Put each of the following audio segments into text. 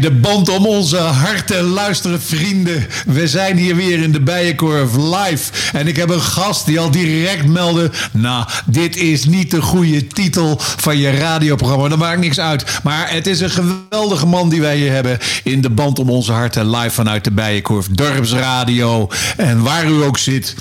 De band om onze harten luisteren vrienden. We zijn hier weer in de Bijenkorf live. En ik heb een gast die al direct meldde... Nou, dit is niet de goede titel van je radioprogramma. Dat maakt niks uit. Maar het is een geweldige man die wij hier hebben... in de band om onze harten live vanuit de Bijenkorf. Dorpsradio. En waar u ook zit...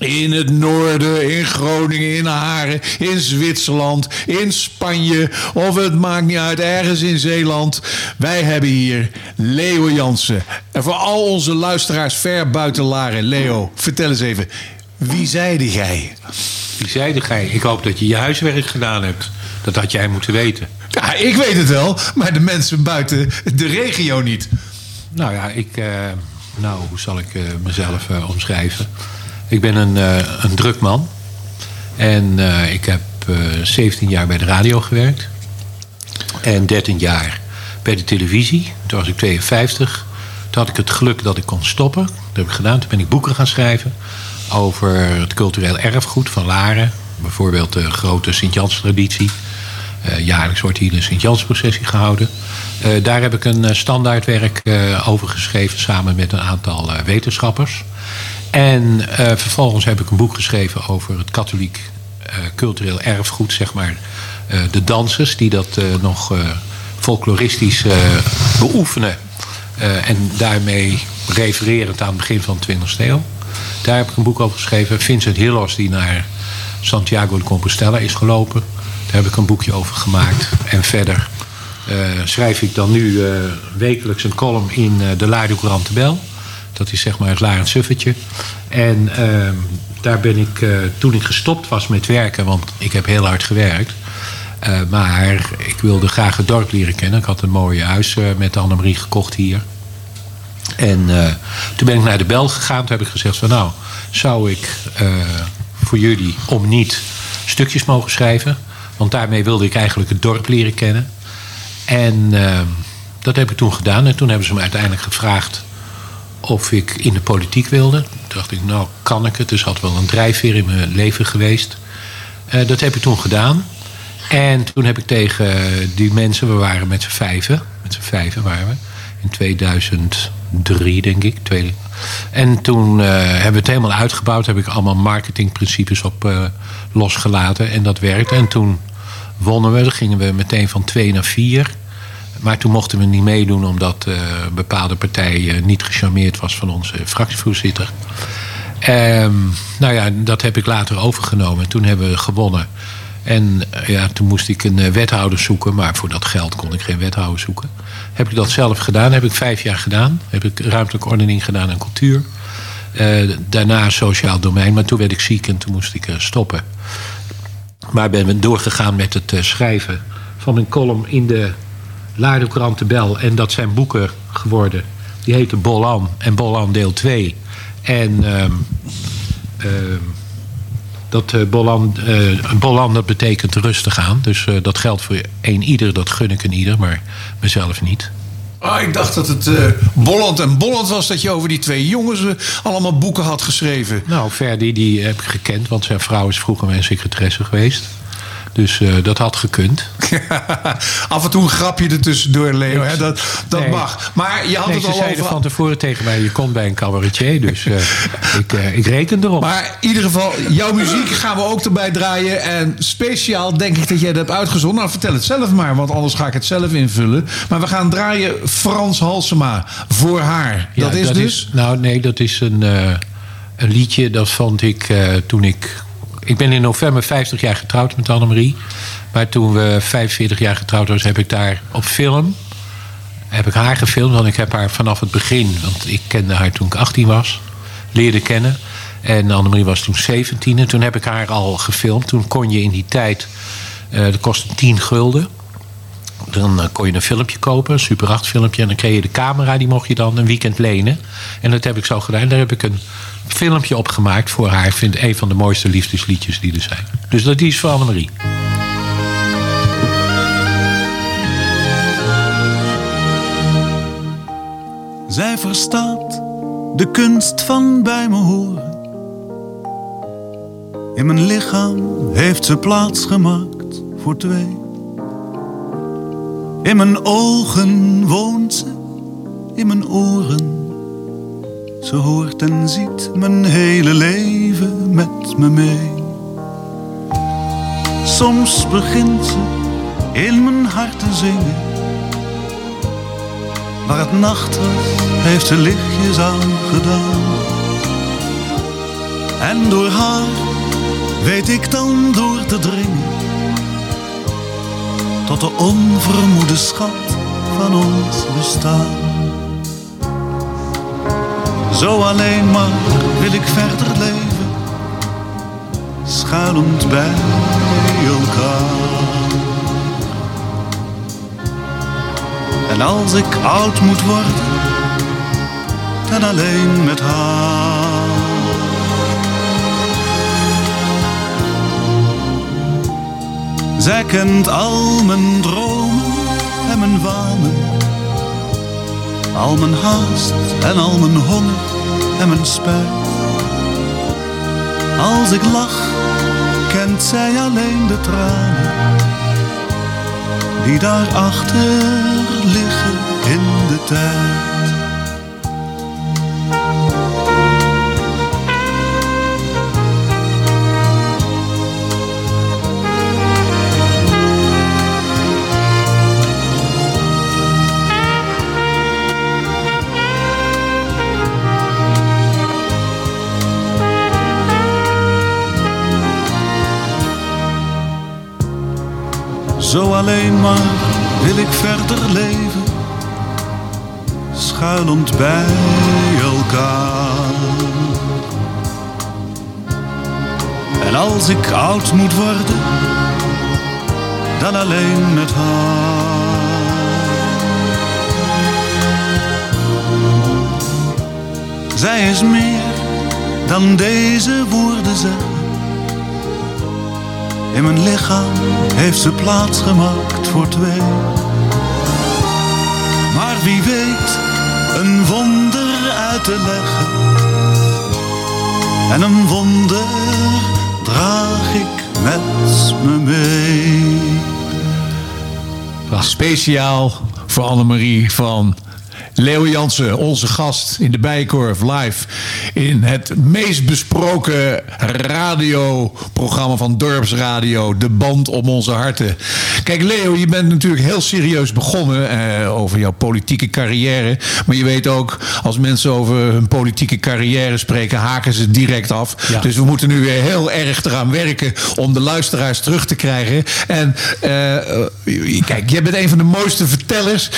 In het noorden, in Groningen, in Haren, in Zwitserland, in Spanje. Of het maakt niet uit, ergens in Zeeland. Wij hebben hier Leo Jansen. En voor al onze luisteraars ver buiten Laren. Leo, vertel eens even. Wie zeide jij? Die zeide gij, ik hoop dat je je huiswerk gedaan hebt. Dat had jij moeten weten. Ja, ik weet het wel, maar de mensen buiten de regio niet. Nou ja, ik, eh, nou, hoe zal ik eh, mezelf eh, omschrijven? Ik ben een, eh, een druk man. En eh, ik heb eh 17 jaar bij de radio gewerkt. En 13 jaar bij de televisie. Toen was ik 52. Toen had ik het geluk dat ik kon stoppen. Dat heb ik gedaan. Toen ben ik boeken gaan schrijven over het cultureel erfgoed van Laren. Bijvoorbeeld de grote Sint-Jans-traditie. Eh, jaarlijks wordt hier de Sint-Jans-processie gehouden. Eh, daar heb ik een eh, standaardwerk eh, over geschreven samen met een aantal eh, wetenschappers. En eh, vervolgens heb ik een boek geschreven over het katholiek eh, cultureel erfgoed, zeg maar. Eh, de dansers die dat nog folkloristisch beoefenen. En daarmee refererend aan het begin van de 20e eeuw. Daar heb ik een boek over geschreven. Vincent Hillos, die naar Santiago de Compostela is gelopen. Daar heb ik een boekje over gemaakt. En verder schrijf ik dan nu wekelijks een column in de Laardo Courant Bel. Dat is zeg maar het Larend Suffetje. En ehm, daar ben ik, eh, toen ik gestopt was met werken, want ik heb heel hard gewerkt. eh, maar ik wilde graag het dorp leren kennen. Ik had een mooi huis eh, met Annemarie gekocht hier. En toen ben ik naar de Bel gegaan. Toen heb ik gezegd van nou, zou ik voor jullie om niet stukjes mogen schrijven. Want daarmee wilde ik eigenlijk het dorp leren kennen. En eh, dat heb ik toen gedaan. En toen hebben ze me uiteindelijk gevraagd of ik in de politiek wilde. Toen dacht ik, nou kan ik het. Dus had wel een drijfveer in mijn leven geweest. Eh, dat heb ik toen gedaan. En toen heb ik tegen die mensen, we waren met z'n vijven. Met z'n vijven waren we. In 2003 denk ik. En toen eh, hebben we het helemaal uitgebouwd. Heb ik allemaal marketingprincipes op eh, losgelaten. En dat werkte. En toen wonnen we. Dan gingen we meteen van twee naar vier. Maar toen mochten we niet meedoen omdat eh, een bepaalde partij eh, niet gecharmeerd was van onze fractievoorzitter. Ehm, nou ja, dat heb ik later overgenomen. Toen hebben we gewonnen. En eh, ja, toen moest ik een eh, wethouder zoeken. Maar voor dat geld kon ik geen wethouder zoeken. Heb ik dat zelf gedaan. Heb ik vijf jaar gedaan. Heb ik ruimtelijke ordening gedaan en cultuur. Eh, daarna sociaal domein. Maar toen werd ik ziek en toen moest ik eh, stoppen. Maar ben doorgegaan met het eh, schrijven van een column in de Laardenkrant de Bel. En dat zijn boeken geworden. Die heten Bolan en Bolan deel 2. En ehm, ehm, dat eh, Bolan, eh, Bolan dat betekent rustig aan. Dus eh, dat geldt voor een ieder, dat gun ik een ieder, maar mezelf niet. Ah, ik dacht dat het eh Bolland en Bolland was dat je over die twee jongens allemaal boeken had geschreven. Nou, Verdi die heb ik gekend, want zijn vrouw is vroeger mijn secretaresse geweest. Dus eh, dat had gekund. Af en toe een grapje ertussendoor, Leo. Hè? Dat, dat Nee. mag. Maar je had Nee, het ze al zeiden over... van tevoren tegen mij, je komt bij een cabaretier. Dus eh, ik, eh, ik reken erop. Maar in ieder geval, jouw muziek gaan we ook erbij draaien. En speciaal denk ik dat jij dat hebt uitgezonden. Nou, vertel het zelf maar, want anders ga ik het zelf invullen. Maar we gaan draaien Frans Halsema voor haar. Ja, dat is dus... nou, nee, dat is een, eh, een liedje dat vond ik eh, toen ik. Ik ben in november 50 jaar getrouwd met Annemarie. Maar toen we 45 jaar getrouwd waren, heb ik daar op film. Heb ik haar gefilmd, want ik heb haar vanaf het begin. Want ik kende haar toen ik 18 was. Leerde kennen. En Annemarie was toen 17. En toen heb ik haar al gefilmd. Toen kon je in die tijd. eh dat kostte 10 gulden. Dan eh, kon je een filmpje kopen, een Super 8 filmpje. En dan kreeg je de camera, die mocht je dan een weekend lenen. En dat heb ik zo gedaan. Daar heb ik een filmpje op gemaakt voor haar. Ik vind het een van de mooiste liefdesliedjes die er zijn. Dus dat is voor Annemarie. Zij verstaat de kunst van bij me horen. In mijn lichaam heeft ze plaats gemaakt voor twee. In mijn ogen woont ze, in mijn oren. Ze hoort en ziet mijn hele leven met me mee. Soms begint ze in mijn hart te zingen. Waar het nacht heeft ze lichtjes aangedaan. En door haar weet ik dan door te dringen. De onvermoede van ons bestaan. Zo alleen maar wil ik verder leven, schuilend bij elkaar. En als ik oud moet worden, dan alleen met haar. Zij kent al mijn dromen en mijn wanen. Al mijn haast en al mijn honger en mijn spijt. Als ik lach, kent zij alleen de tranen die daarachter liggen in de tijd. Zo alleen maar wil ik verder leven, schuilend bij elkaar. En als ik oud moet worden, dan alleen met haar. Zij is meer dan deze woorden zeggen. In mijn lichaam heeft ze plaats gemaakt voor twee. Maar wie weet een wonder uit te leggen. En een wonder draag ik met me mee. Speciaal voor Annemarie van Leo Jansen, onze gast in de Bijenkorf live in het meest besproken radioprogramma van Dorpsradio, De Band om onze harten. Kijk Leo, je bent natuurlijk heel serieus begonnen eh, over jouw politieke carrière. Maar je weet ook, als mensen over hun politieke carrière spreken, haken ze direct af. Ja. Dus we moeten nu weer heel erg eraan werken om de luisteraars terug te krijgen. En eh, eh, kijk, jij bent een van de mooiste vertellers.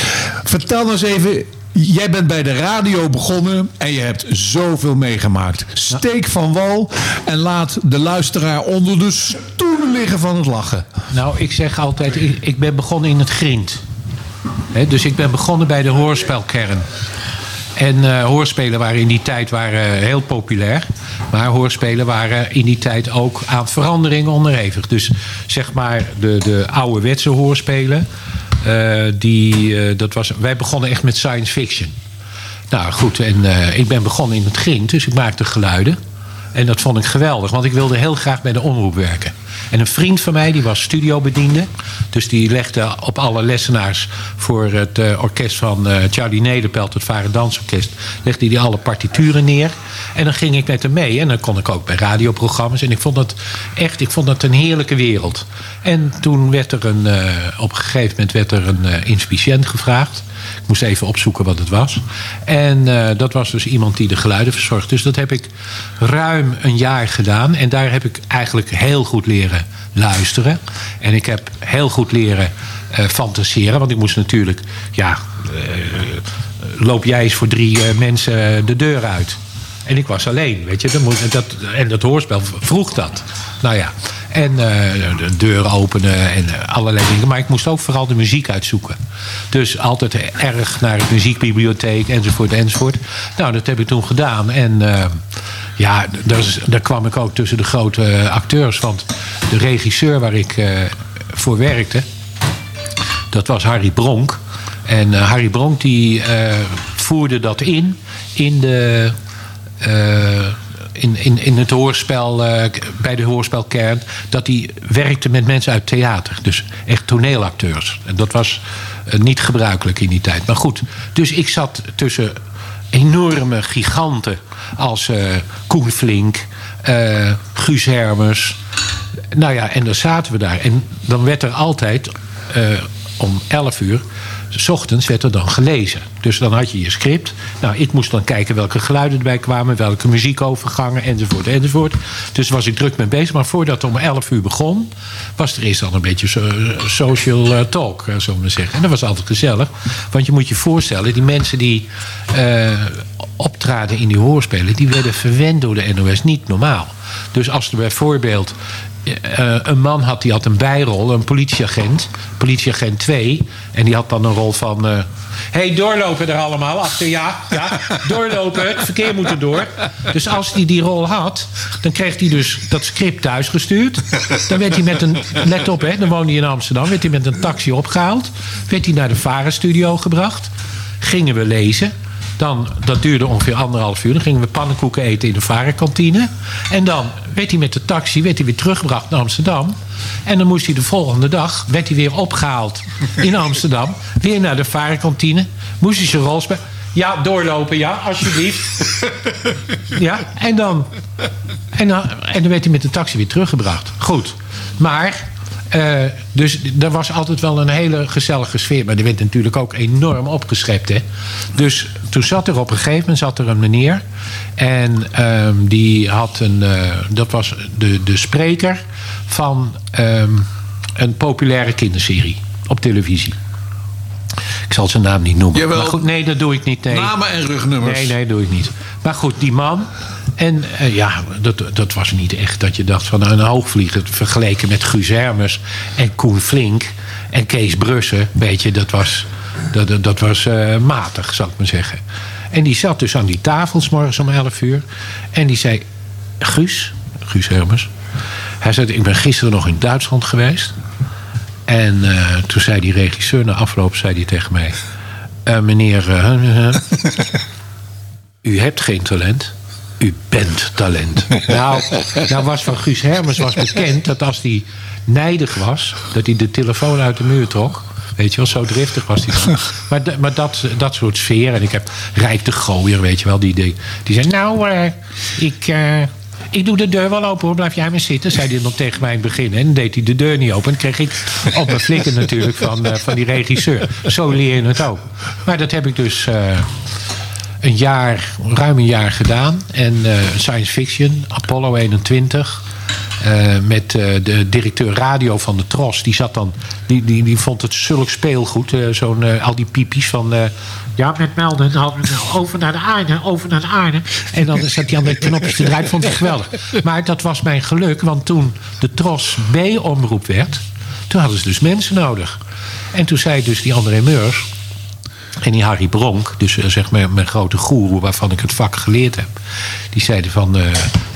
Vertel nou eens even. Jij bent bij de radio begonnen en je hebt zoveel meegemaakt. Steek van wal en laat de luisteraar onder de stoelen liggen van het lachen. Nou, ik zeg altijd, ik, ben begonnen in het grind. Dus ik ben begonnen bij de hoorspelkern. En eh, hoorspelen waren in die tijd waren heel populair. Maar hoorspelen waren in die tijd ook aan verandering onderhevig. Dus zeg maar de, de ouderwetse hoorspelen. Eh, die, eh, dat was, wij begonnen echt met science fiction. Nou goed, en eh, ik ben begonnen in het grind, dus ik maakte geluiden. En dat vond ik geweldig, want ik wilde heel graag bij de omroep werken. En een vriend van mij, die was studiobediende. Dus die legde op alle lessenaars voor het eh, orkest van eh, Charlie Nederpelt, het Varen Dansorkest, legde hij alle partituren neer. En dan ging ik met hem mee. En dan kon ik ook bij radioprogramma's. En ik vond dat echt, ik vond dat een heerlijke wereld. En toen werd er een, eh, op een gegeven moment werd er een inspiciënt gevraagd. Ik moest even opzoeken wat het was. En eh, dat was dus iemand die de geluiden verzorgt. Dus dat heb ik ruim een jaar gedaan. En daar heb ik eigenlijk heel goed leren luisteren. En ik heb heel goed leren eh, fantaseren. Want ik moest natuurlijk, ja, eh, loop jij eens voor drie mensen de deur uit. En ik was alleen, weet je. Dat, en dat hoorspel vroeg dat. Nou ja, en eh, de deur openen en eh, allerlei dingen. Maar ik moest ook vooral de muziek uitzoeken. Dus altijd erg naar de muziekbibliotheek enzovoort enzovoort. Nou, dat heb ik toen gedaan. En eh, ja, daar, kwam ik ook tussen de grote acteurs. Want de regisseur waar ik voor werkte... Dat was Harry Bronk. En Harry Bronk die voerde dat in in de. Eh, in, in, in het hoorspel, eh, bij de hoorspelkern, dat hij werkte met mensen uit theater. Dus echt toneelacteurs. En dat was eh, niet gebruikelijk in die tijd. Maar goed, dus ik zat tussen enorme giganten als eh Koen Flink, Guus. Nou ja, en dan zaten we daar. En dan werd er altijd om 11 uur, s ochtends werd er dan gelezen. Dus dan had je je script. Nou, ik moest dan kijken welke geluiden erbij kwamen, welke muziekovergangen enzovoort enzovoort. Dus was ik druk mee bezig. Maar voordat het om 11 uur begon, was er eerst dan een beetje so- social eh, talk, eh, zullen we zeggen. En dat was altijd gezellig. Want je moet je voorstellen, die mensen die eh, optraden in die hoorspelen, die werden verwend door de NOS. Niet normaal. Dus als er bijvoorbeeld eh, een man had, die had een bijrol, een politieagent, politieagent 2. En die had dan een rol van. eh hey, doorlopen er allemaal achter, ja, ja, doorlopen, het verkeer moet er door. Dus als hij die rol had, dan kreeg hij dus dat script thuisgestuurd. Dan werd hij met een, let op hè, dan woonde hij in Amsterdam, werd hij met een taxi opgehaald. Werd hij naar de Varenstudio gebracht. Gingen we lezen. Dan, dat duurde ongeveer anderhalf uur. Dan gingen we pannenkoeken eten in de varenkantine. En dan werd hij met de taxi werd hij weer teruggebracht naar Amsterdam. En dan moest hij de volgende dag werd hij weer opgehaald in Amsterdam. Weer naar de varenkantine. Moest hij zijn rol spelen. Ja, doorlopen, ja, alsjeblieft. Ja, en dan, en dan, en dan werd hij met de taxi weer teruggebracht. Goed. Maar, eh, dus er was altijd wel een hele gezellige sfeer. Maar die werd natuurlijk ook enorm opgeschept. Hè? Dus toen zat er op een gegeven moment zat er een meneer. En ehm, die had een. eh, dat was de, de spreker van ehm, een populaire kinderserie op televisie. Ik zal zijn naam niet noemen. Jawel. Maar goed, nee, dat doe ik niet. Nee. Namen en rugnummers. Nee, nee, doe ik niet. Maar goed, die man. En eh, ja, dat, dat was niet echt dat je dacht van nou, een hoogvlieger vergeleken met Guus Hermers en Koen Flink en Kees Brussen. Weet je, dat was, dat, dat, was eh, matig, zou ik maar zeggen. En die zat dus aan die tafel, 's morgens om 11 uur. En die zei: Guus, Guus Hermers. Hij zei: Ik ben gisteren nog in Duitsland geweest. En eh, toen zei die regisseur na afloop zei die tegen mij: "Eh, Meneer, u hebt geen talent. U bent talent. nou, nou was van Guus Hermers was bekend dat als hij nijdig was, dat hij de telefoon uit de muur trok. Weet je wel, zo driftig was hij dan. maar maar dat, dat soort sfeer. En ik heb Rijk de Gooier, weet je wel. Die, die, die zei, nou, eh, ik, eh, ik doe de deur wel open hoor. Blijf jij maar zitten, zei hij dan tegen mij in het begin. En deed hij de deur niet open. En kreeg ik op mijn flikken natuurlijk van, eh, van die regisseur. Zo leer je het ook. Maar dat heb ik dus... een jaar, ruim een jaar gedaan. En eh, science fiction, Apollo 21. eh, met eh, de directeur radio van de Tros. Die zat dan. Die, die, die vond het zulk speelgoed. zo'n, al die pipies van. ja, met melden. Over naar de aarde, over naar de aarde. En dan zat hij aan de knopjes te draaien. Vond ik geweldig. Maar dat was mijn geluk. Want toen de Tros B-omroep werd. Toen hadden ze dus mensen nodig. En toen zei dus die André Meurs. En die Harry Bronk, dus eh, zeg maar mijn grote goeroe waarvan ik het vak geleerd heb. Die zeiden van, eh,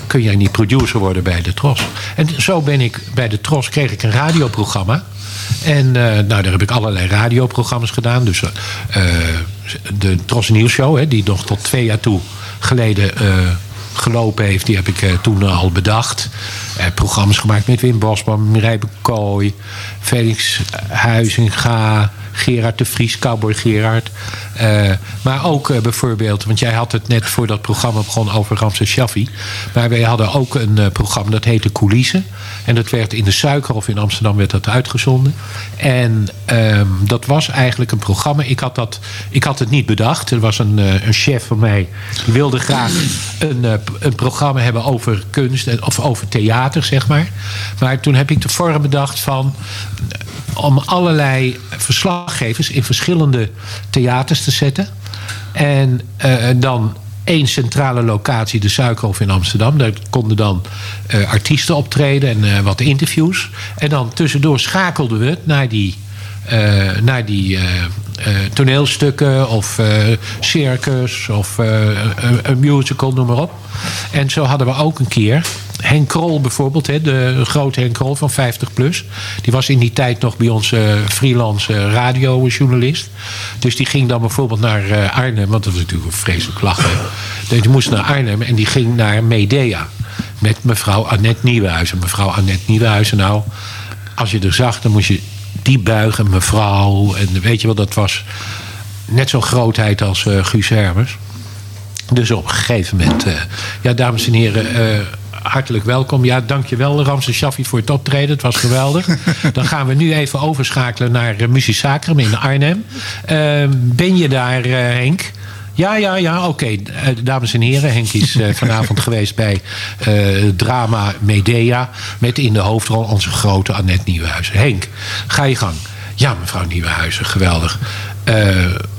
kun jij niet producer worden bij de Tros? En zo ben ik, bij de Tros kreeg ik een radioprogramma. En eh, nou, daar heb ik allerlei radioprogramma's gedaan. Dus de Tros Nieuwsshow, hè, die nog tot twee jaar toe geleden gelopen heeft, die heb ik toen al bedacht. Programma's gemaakt met Wim Bosman, Mireille Kooi, Felix Huizinga, Gerard de Vries, Cowboy Gerard. Eh, maar ook eh, bijvoorbeeld, want jij had het net voor dat programma begon over Ramses Shaffi. Maar wij hadden ook een eh, programma dat heette Coulissen. En dat werd in de Suikerhof in Amsterdam werd dat uitgezonden. En ehm, dat was eigenlijk een programma. Ik had, dat, ik had het niet bedacht. Er was een, eh, een chef van mij die wilde graag een, eh, een programma hebben over kunst en- of over theater, zeg maar. Maar toen heb ik de vorm bedacht van om allerlei verslaggevers in verschillende theaters te zetten. En eh, dan één centrale locatie, de Suikerhof in Amsterdam. Daar konden dan eh, artiesten optreden en eh, wat interviews. En dan tussendoor schakelden we naar die, naar die eh, eh, toneelstukken of eh, circus of eh, een, musical, noem maar op. En zo hadden we ook een keer Henk Krol bijvoorbeeld, de grote Henk Krol van 50 plus. Die was in die tijd nog bij ons eh, freelance eh, radiojournalist. Dus die ging dan bijvoorbeeld naar eh, Arnhem, want dat was natuurlijk een vreselijk lachen. Dus die moest naar Arnhem en die ging naar Medea. Met mevrouw Annette Nieuwenhuizen. Mevrouw Annette Nieuwenhuizen, nou, als je er zag, dan moest je die buigen, mevrouw. En weet je wel, dat was net zo'n grootheid als eh Guus Hermers. Dus op een gegeven moment, eh, ja, dames en heren, eh, hartelijk welkom. Ja, dankjewel Ramses Shaffi voor het optreden. Het was geweldig. Dan gaan we nu even overschakelen naar uh, Muziek Sacrum in Arnhem. Ben je daar, Henk? Ja, ja, ja, oké. Eh, dames en heren, Henk is eh, vanavond geweest bij eh, Drama Medea... met in de hoofdrol onze grote Annette Nieuwenhuizen. Henk, ga je gang. Ja, mevrouw Nieuwenhuizen, geweldig.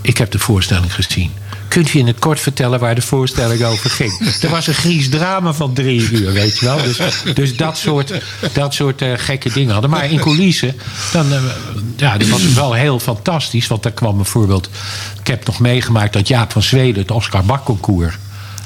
Ik heb de voorstelling gezien. Kunt u in het kort vertellen waar de voorstelling over ging? Er was een Gries drama van drie uur, weet je wel. Dus, dus dat soort, dat soort eh, gekke dingen hadden. Maar in coulissen, dan, eh, ja, dat was wel heel fantastisch. Want daar kwam bijvoorbeeld... Ik heb nog meegemaakt dat Jaap van Zweden het Oscar Bak concours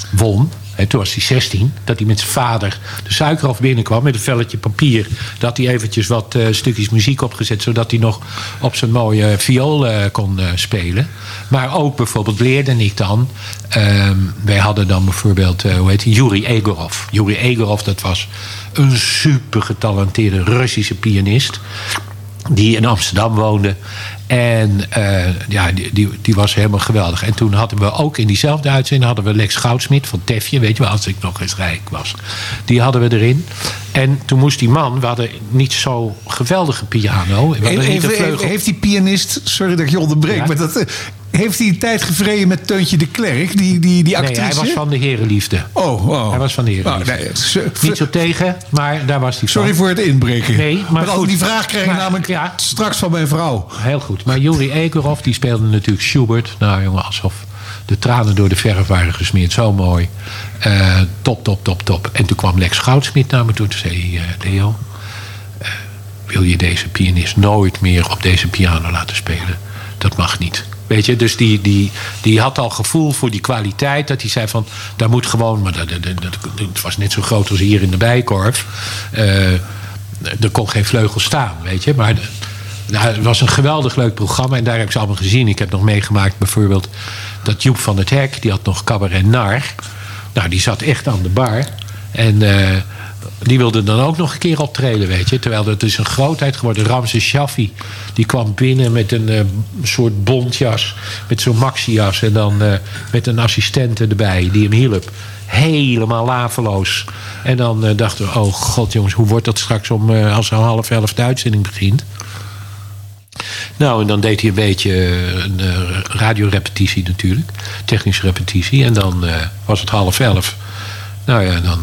won. En toen was hij 16, dat hij met zijn vader de suikerhof binnenkwam met een velletje papier. Dat hij eventjes wat eh, stukjes muziek opgezet, zodat hij nog op zijn mooie viool eh, kon eh, spelen. Maar ook bijvoorbeeld leerde ik dan. ehm, wij hadden dan bijvoorbeeld, hoe heet hij, Yuri Egorov. Yuri Egorov, dat was een super getalenteerde Russische pianist die in Amsterdam woonde. En eh, ja, die, die, die was helemaal geweldig. En toen hadden we ook in diezelfde uitzending... hadden we Lex Goudsmit van Tefje, weet je wel... als ik nog eens rijk was. Die hadden we erin. En toen moest die man... we hadden niet zo geweldige piano. Niet Even- heeft die pianist, sorry dat ik je onderbreek, Ja. maar dat, eh, heeft hij een tijd gevreden met Teuntje de Klerk, die, die, die actrice? Nee, hij was van de herenliefde. Oh, oh. Hij was van de Oh, herenliefde. nee, so- Niet zo tegen, maar daar was hij van. Sorry voor het inbreken. Nee, maar Want al goed. die vraag krijg ik namelijk ja. straks van mijn vrouw. Heel goed. Maar Yuri Egorov die speelde natuurlijk Schubert. Nou jongen, alsof de tranen door de verf waren gesmeerd. Zo mooi. Eh, top, top, top, top. En toen kwam Lex Goudsmit naar me toe. Toen zei hij, eh, Leo, eh, wil je deze pianist nooit meer op deze piano laten spelen? Dat mag niet. Weet je, dus die, die, die had al gevoel voor die kwaliteit. Dat hij zei van, daar moet gewoon... Maar dat, het was net zo groot als hier in de Bijkorf. Eh, er kon geen vleugel staan, weet je. Maar nou, het was een geweldig leuk programma en daar heb ik ze allemaal gezien. Ik heb nog meegemaakt bijvoorbeeld dat Joep van het Hek, die had nog cabaret Nar. Nou, die zat echt aan de bar. En eh, Die wilde dan ook nog een keer optreden, weet je. Terwijl het is een grootheid geworden. Ramses Shaffi, die kwam binnen met een eh, soort bontjas. Met zo'n maxijas. En dan eh, met een assistente erbij die hem hielp. Helemaal laveloos. En dan eh, dachten we, oh god jongens, hoe wordt dat straks om, als een half elf de uitzending begint? Nou, en dan deed hij een beetje een radiorepetitie natuurlijk. Technische repetitie. En dan was het half elf. Nou ja, dan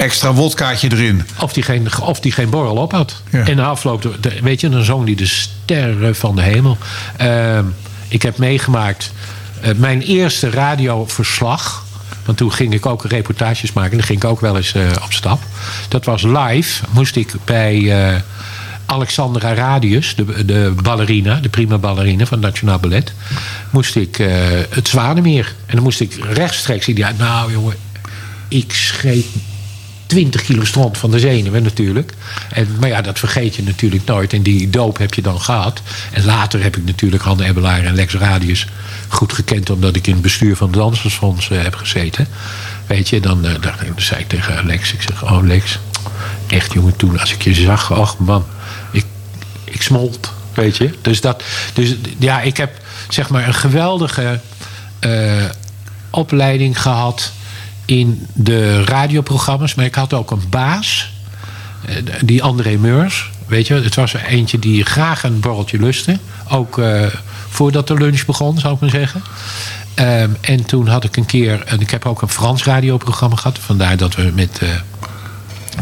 Extra wodkaatje erin. of die geen, of die geen borrel op had. Ja. En na afloop, de- weet je, dan zong hij de sterren van de hemel. Ehm, ik heb meegemaakt eh, mijn eerste radioverslag. Want toen ging ik ook reportages maken. Dan ging ik ook wel eens eh, op stap. Dat was live. Moest ik bij eh, Alexandra Radius, de, de ballerina, de prima ballerina van het Nationaal Ballet. Moest ik het Zwanemeer. En dan moest ik rechtstreeks. Ja, nou jongen, ik schreef 20 kilo stront van de zenuwen natuurlijk. En, maar ja, dat vergeet je natuurlijk nooit. En die doop heb je dan gehad. En later heb ik natuurlijk Hanne Ebbelaar en Lex Radius goed gekend... omdat ik in het bestuur van het Dansersfonds eh, heb gezeten. Weet je, dan, eh, dacht ik, dan zei ik tegen Lex... ik zeg, oh Lex, echt jongen, toen als ik je zag... och man, ik, ik smolt, weet je. Dus, dat, dus ja, ik heb zeg maar een geweldige eh, opleiding gehad in de radioprogramma's. Maar ik had ook een baas, eh, die André Meurs. Weet je, het was eentje die graag een borreltje lustte. Ook eh, voordat de lunch begon, zou ik maar zeggen. Ehm, en toen had ik een keer, ik heb ook een Frans radioprogramma gehad. Vandaar dat we met eh,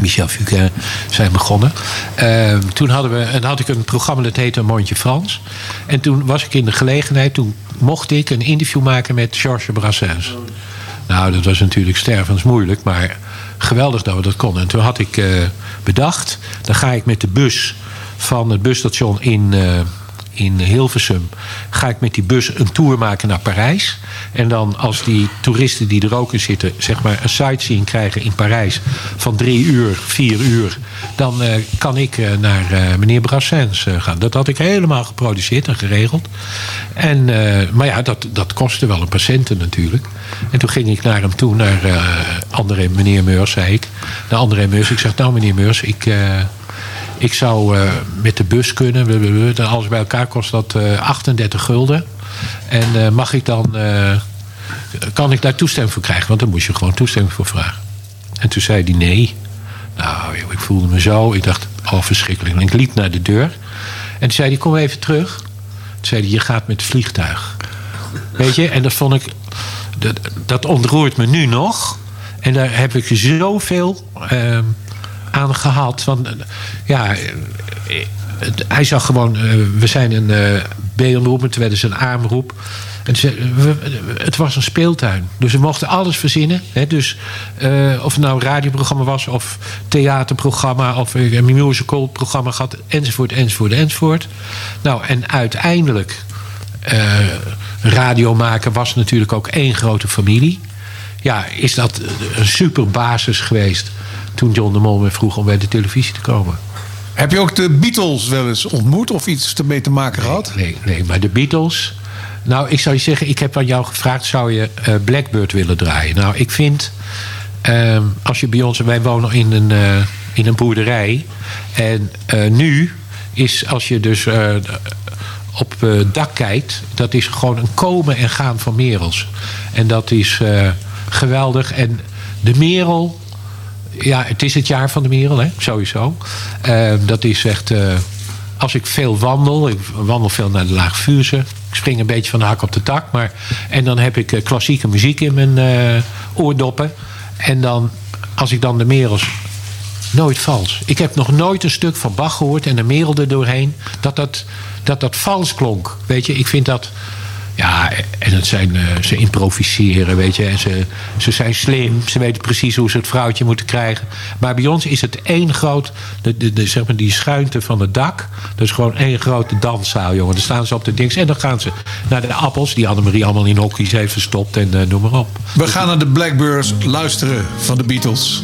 Michel Fugain zijn begonnen. Ehm, toen hadden we, en had ik een programma dat heette Mondje Frans. En toen was ik in de gelegenheid, toen mocht ik een interview maken met Georges Brassens. Nou, dat was natuurlijk stervensmoeilijk, maar geweldig dat we dat konden. En toen had ik eh, bedacht, dan ga ik met de bus van het busstation in, eh, in Hilversum... ga ik met die bus een tour maken naar Parijs. En dan als die toeristen die er ook in zitten... zeg maar een sightseeing krijgen in Parijs van drie uur, vier uur... dan eh, kan ik naar meneer Brassens gaan. Dat had ik helemaal geproduceerd en geregeld. En, maar ja, dat, dat kostte wel een patiënten natuurlijk. En toen ging ik naar hem toe, naar André, meneer Meurs, zei ik. Naar André Meurs. Ik zeg, nou meneer Meurs, ik, eh, ik zou eh, met de bus kunnen. Dan Alles bij elkaar kost dat eh 38 gulden. En mag ik dan, kan ik daar toestemming voor krijgen? Want dan moest je gewoon toestemming voor vragen. En toen zei hij nee. Nou, ik voelde me zo. Ik dacht, oh verschrikkelijk. En ik liep naar de deur. En toen zei hij, kom even terug. Toen zei hij, je gaat met het vliegtuig. Weet je, en dat vond ik... Dat, dat ontroert me nu nog. En daar heb ik zoveel eh, aan gehad. Want eh, ja, eh, hij zag gewoon... eh, we zijn een B-omroep, en toen werden een A-omroep. En het was een speeltuin. Dus we mochten alles verzinnen. Hè? Dus of het nou een radioprogramma was... of theaterprogramma... of een musicalprogramma gehad... enzovoort, enzovoort, enzovoort. Nou, en uiteindelijk... radio maken was natuurlijk ook één grote familie. Ja, is dat een super basis geweest... toen John de Mol me vroeg om bij de televisie te komen. Heb je ook de Beatles wel eens ontmoet of iets ermee te maken gehad? Nee, nee, maar de Beatles. Nou, ik zou je zeggen, ik heb aan jou gevraagd: zou je eh, Blackbird willen draaien? Nou, ik vind. ehm, als je bij ons, wij wonen in een, eh, in een boerderij. En eh, nu is, als je dus op eh, dak kijkt, dat is gewoon een komen en gaan van merels. En dat is eh, geweldig. En de merel, ja, het is het jaar van de merel, hè, sowieso. Eh, dat is echt. als ik veel wandel, ik wandel veel naar de Laag Vuurse. Ik spring een beetje van de hak op de tak. Maar, en dan heb ik klassieke muziek in mijn oordoppen. En dan, als ik dan de merels. Nooit vals. Ik heb nog nooit een stuk van Bach gehoord en de merel er doorheen. Dat dat, dat dat vals klonk. Weet je, ik vind dat. Ja, en het zijn, eh, ze improviseren, weet je. En ze, ze zijn slim. Ze weten precies hoe ze het vrouwtje moeten krijgen. Maar bij ons is het één groot... De, de, de, zeg maar die schuinte van het dak. Dat is gewoon één grote danszaal, jongen. Dan staan ze op de dings. En dan gaan ze naar de appels... die Annemarie allemaal in hokjes heeft verstopt. En eh, noem maar op. We gaan naar de Blackbirds luisteren van de Beatles.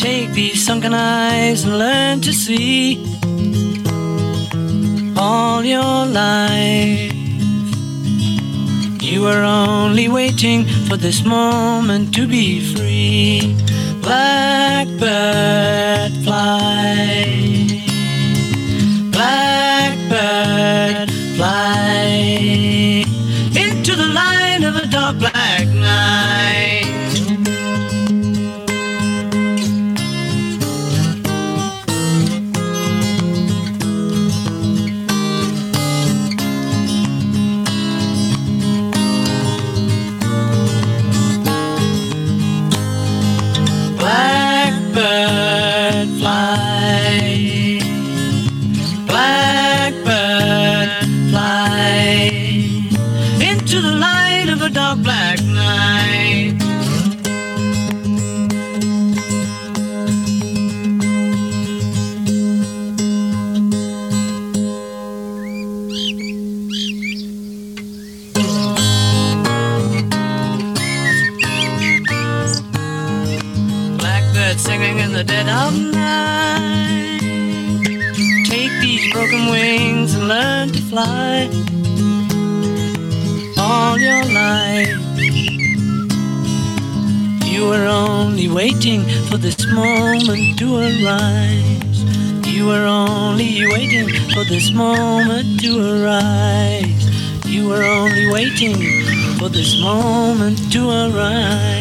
Take these sunken eyes and learn to see all your life. You were only waiting for this moment to be free. Blackbird fly. Fly all your life. You were only waiting for this moment to arise. You were only waiting for this moment to arise. You were only waiting for this moment to arise.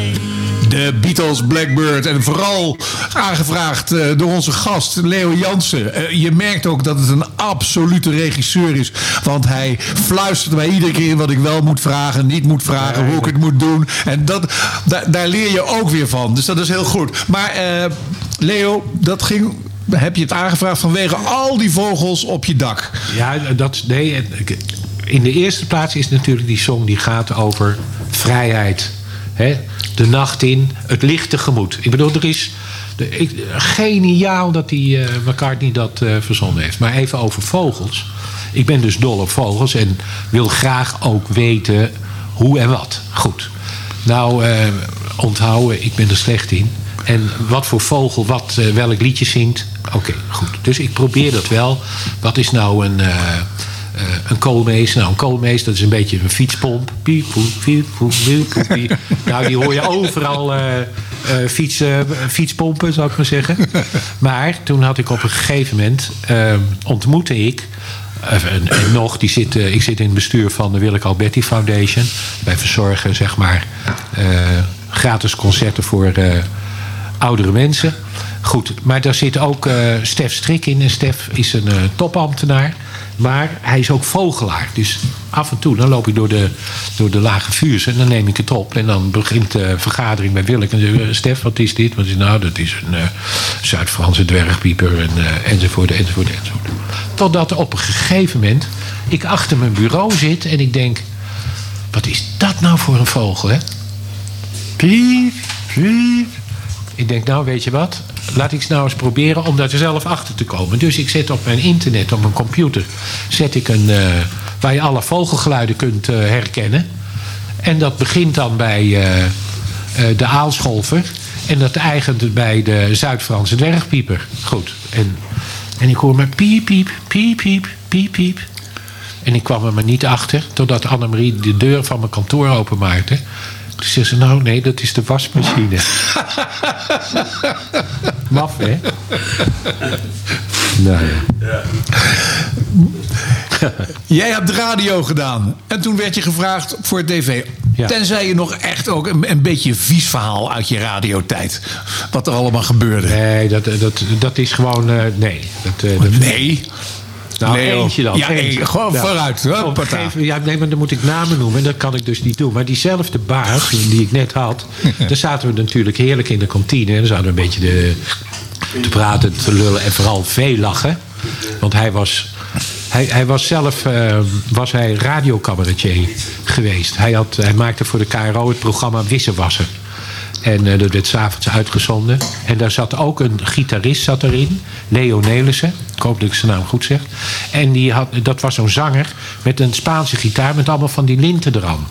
De Beatles Blackbird. En vooral aangevraagd eh, door onze gast Leo Jansen. Eh, je merkt ook dat het een absolute regisseur is. Want hij fluistert mij iedere keer wat ik wel moet vragen, niet moet vragen, hoe ik het moet doen. En dat, daar, leer je ook weer van. Dus dat is heel goed. Maar eh, Leo, dat ging. Heb je het aangevraagd vanwege al die vogels op je dak? Ja, dat, nee, in de eerste plaats is natuurlijk die song die gaat over vrijheid. Hè? De nacht in, het licht tegemoet. Ik bedoel, er is de, geniaal dat die eh McCartney dat eh, verzonnen heeft. Maar even over vogels. Ik ben dus dol op vogels en wil graag ook weten hoe en wat. Goed. Nou, eh, onthouden, ik ben er slecht in. En wat voor vogel, wat, welk liedje zingt. Oké, goed. Dus ik probeer dat wel. Wat is nou een, eh, een koolmees? Nou, een koolmees, dat is een beetje een fietspomp. Piep, poep, piep, poep, piep, poep, piep. Nou, die hoor je overal fiets, eh, fietspompen, zou ik maar zeggen. Maar toen had ik op een gegeven moment... ontmoette ik... En, en nog, die zit, ik zit in het bestuur van de Willeke Alberti Foundation. Wij verzorgen zeg maar gratis concerten voor oudere mensen. Goed, maar daar zit ook eh, Stef Strik in. En Stef is een eh, topambtenaar. Maar hij is ook vogelaar. Dus af en toe dan loop ik door de, door de lage vuurs en dan neem ik het op. En dan begint de vergadering bij Willeke. En zeg ik, Stef, wat is dit? Wat is nou? Dat is een eh, Zuid-Franse dwergpieper. En, eh, enzovoort, enzovoort, enzovoort. Totdat op een gegeven moment ik achter mijn bureau zit en ik denk... Wat is dat nou voor een vogel, hè? Piep, piep. Ik denk, nou weet je wat? Laat ik eens nou eens proberen om daar zelf achter te komen. Dus ik zet op mijn internet, op mijn computer... zet ik een, eh, waar je alle vogelgeluiden kunt eh, herkennen. En dat begint dan bij eh, de aalscholver. En dat eigent bij de Zuid-Franse dwergpieper. Goed. En, en ik hoor maar piep, piep, piep, piep, piep, piep. En ik kwam er maar niet achter, totdat Annemarie de deur van mijn kantoor openmaakte. Zei ze, nou nee, dat is de wasmachine. Maf, hè? nou ja. Jij hebt radio gedaan. En toen werd je gevraagd voor tv. Ja. Tenzij je nog echt ook een, een beetje vies verhaal uit je radiotijd. Wat er allemaal gebeurde. Nee, dat, dat, dat is gewoon... eh, nee. Dat, eh, dat, Nee. Nou, eentje dan. Ja, eentje. Gewoon vooruit, pata. gegeven- ja, nee, maar dan moet ik namen noemen. En dat kan ik dus niet doen. Maar diezelfde baas die ik net had... daar zaten we natuurlijk heerlijk in de kantine. En dan zouden we een beetje de, te praten, te lullen en vooral veel lachen. Want hij was... Hij, hij was zelf eh, was hij radiocabaretier geweest. Hij, had, hij maakte voor de KRO het programma Wissewassen. En eh, dat werd s'avonds uitgezonden. En daar zat ook een gitarist zat erin. Leo Nelissen. Ik hoop dat ik zijn naam goed zeg. En die had, dat was zo'n zanger met een Spaanse gitaar... met allemaal van die linten eraan.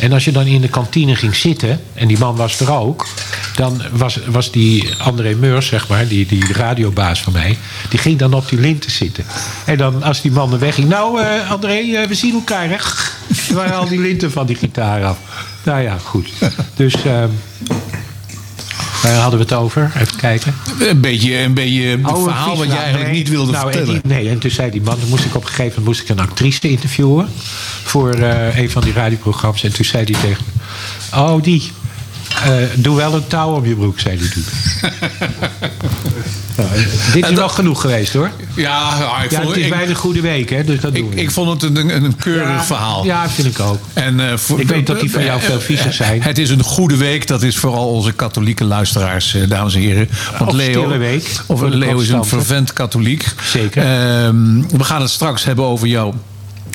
En als je dan in de kantine ging zitten, en die man was er ook, dan was, was die André Meurs, zeg maar, die, die radiobaas van mij, die ging dan op die linten zitten. En dan als die man er wegging, nou eh, André, eh, we zien elkaar, hè? Er waren al die linten van die gitaar af. Nou ja, goed. Dus, ehm waar hadden we het over? Even kijken. Een beetje, een beetje Oh, verhaal wat je eigenlijk Nee. niet wilde nou, en vertellen. die- nee, en toen zei die man, dan moest ik op een gegeven moment moest ik een actrice interviewen voor eh, een van die radioprogramma's. En toen zei hij tegen me, oh die, eh, doe wel een touw om je broek, zei hij toen. Dit is wel genoeg geweest hoor. Ja, ja, ik, vond, het is een goede week, hè, dus dat doen ik, we. ik vond het een, een, keurig verhaal. Ja, vind ik ook. En, eh, Ik weet dat die van jou veel viezer zijn. Het is een goede week. Dat is vooral onze katholieke luisteraars, eh, dames en heren. Want Leo, week, Of Leo is een fervent katholiek. Zeker. Ehm, we gaan het straks hebben over jouw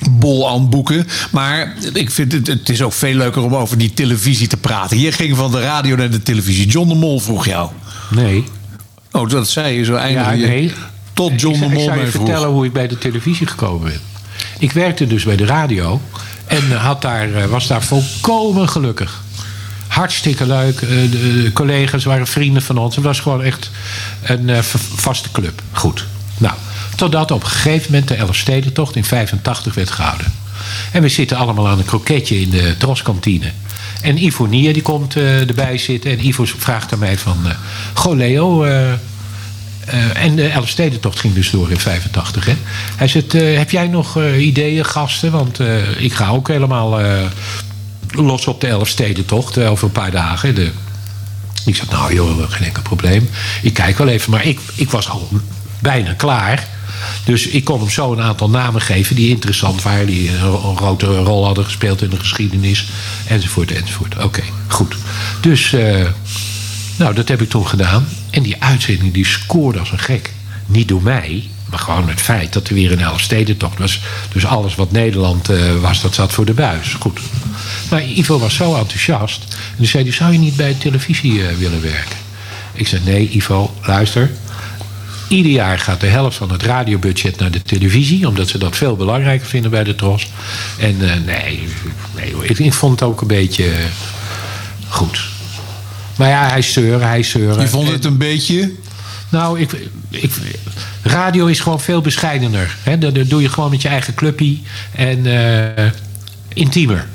bol aan boeken. Maar ik vind het, het is ook veel leuker om over die televisie te praten. Je ging van de radio naar de televisie. John de Mol vroeg jou. Nee. Oh, dat zei je zo Ja, eindig. je- nee. Tot John de Mol Ik mij je vroeg. vertellen hoe ik bij de televisie gekomen ben. Ik werkte dus bij de radio en eh, had daar, eh, was daar volkomen gelukkig. Hartstikke leuk. eh, De de collega's waren vrienden van ons. Het was gewoon echt een eh, vaste club. Goed. Nou, totdat op een gegeven moment de Elfstedentocht in 85 werd gehouden. En we zitten allemaal aan een kroketje in de troskantine. En Ivo Nier die komt eh, erbij zitten. En Ivo vraagt aan mij van... eh Goh Leo, eh, en de Elfstedentocht ging dus door in 85. Hè? Hij zegt, heb jij nog ideeën, gasten? Want ik ga ook helemaal los op de Elfstedentocht over een paar dagen. De, ik zeg, nou joh, geen enkel probleem. Ik kijk wel even, maar ik, ik was al bijna klaar. Dus ik kon hem zo een aantal namen geven die interessant waren. Die een, ro- een grote rol hadden gespeeld in de geschiedenis. Enzovoort, enzovoort. Oké, goed. Dus, eh, nou, dat heb ik toen gedaan. En die uitzending die scoorde als een gek. Niet door mij, maar gewoon het feit dat er weer een Elfstedentocht was. Dus alles wat Nederland eh, was, dat zat voor de buis. Goed. Maar Ivo was zo enthousiast. En die zei, zou je niet bij televisie eh, willen werken? Ik zei, nee Ivo, luister. Ieder jaar gaat de helft van het radiobudget naar de televisie. Omdat ze dat veel belangrijker vinden bij de Tros. En eh, nee, nee ik, ik vond het ook een beetje eh, goed. Maar ja, hij zeuren, hij zeuren. Je vond het een beetje... nou, ik, ik, radio is gewoon veel bescheidener. Hè? Dat, dat doe je gewoon met je eigen clubje en eh, intiemer.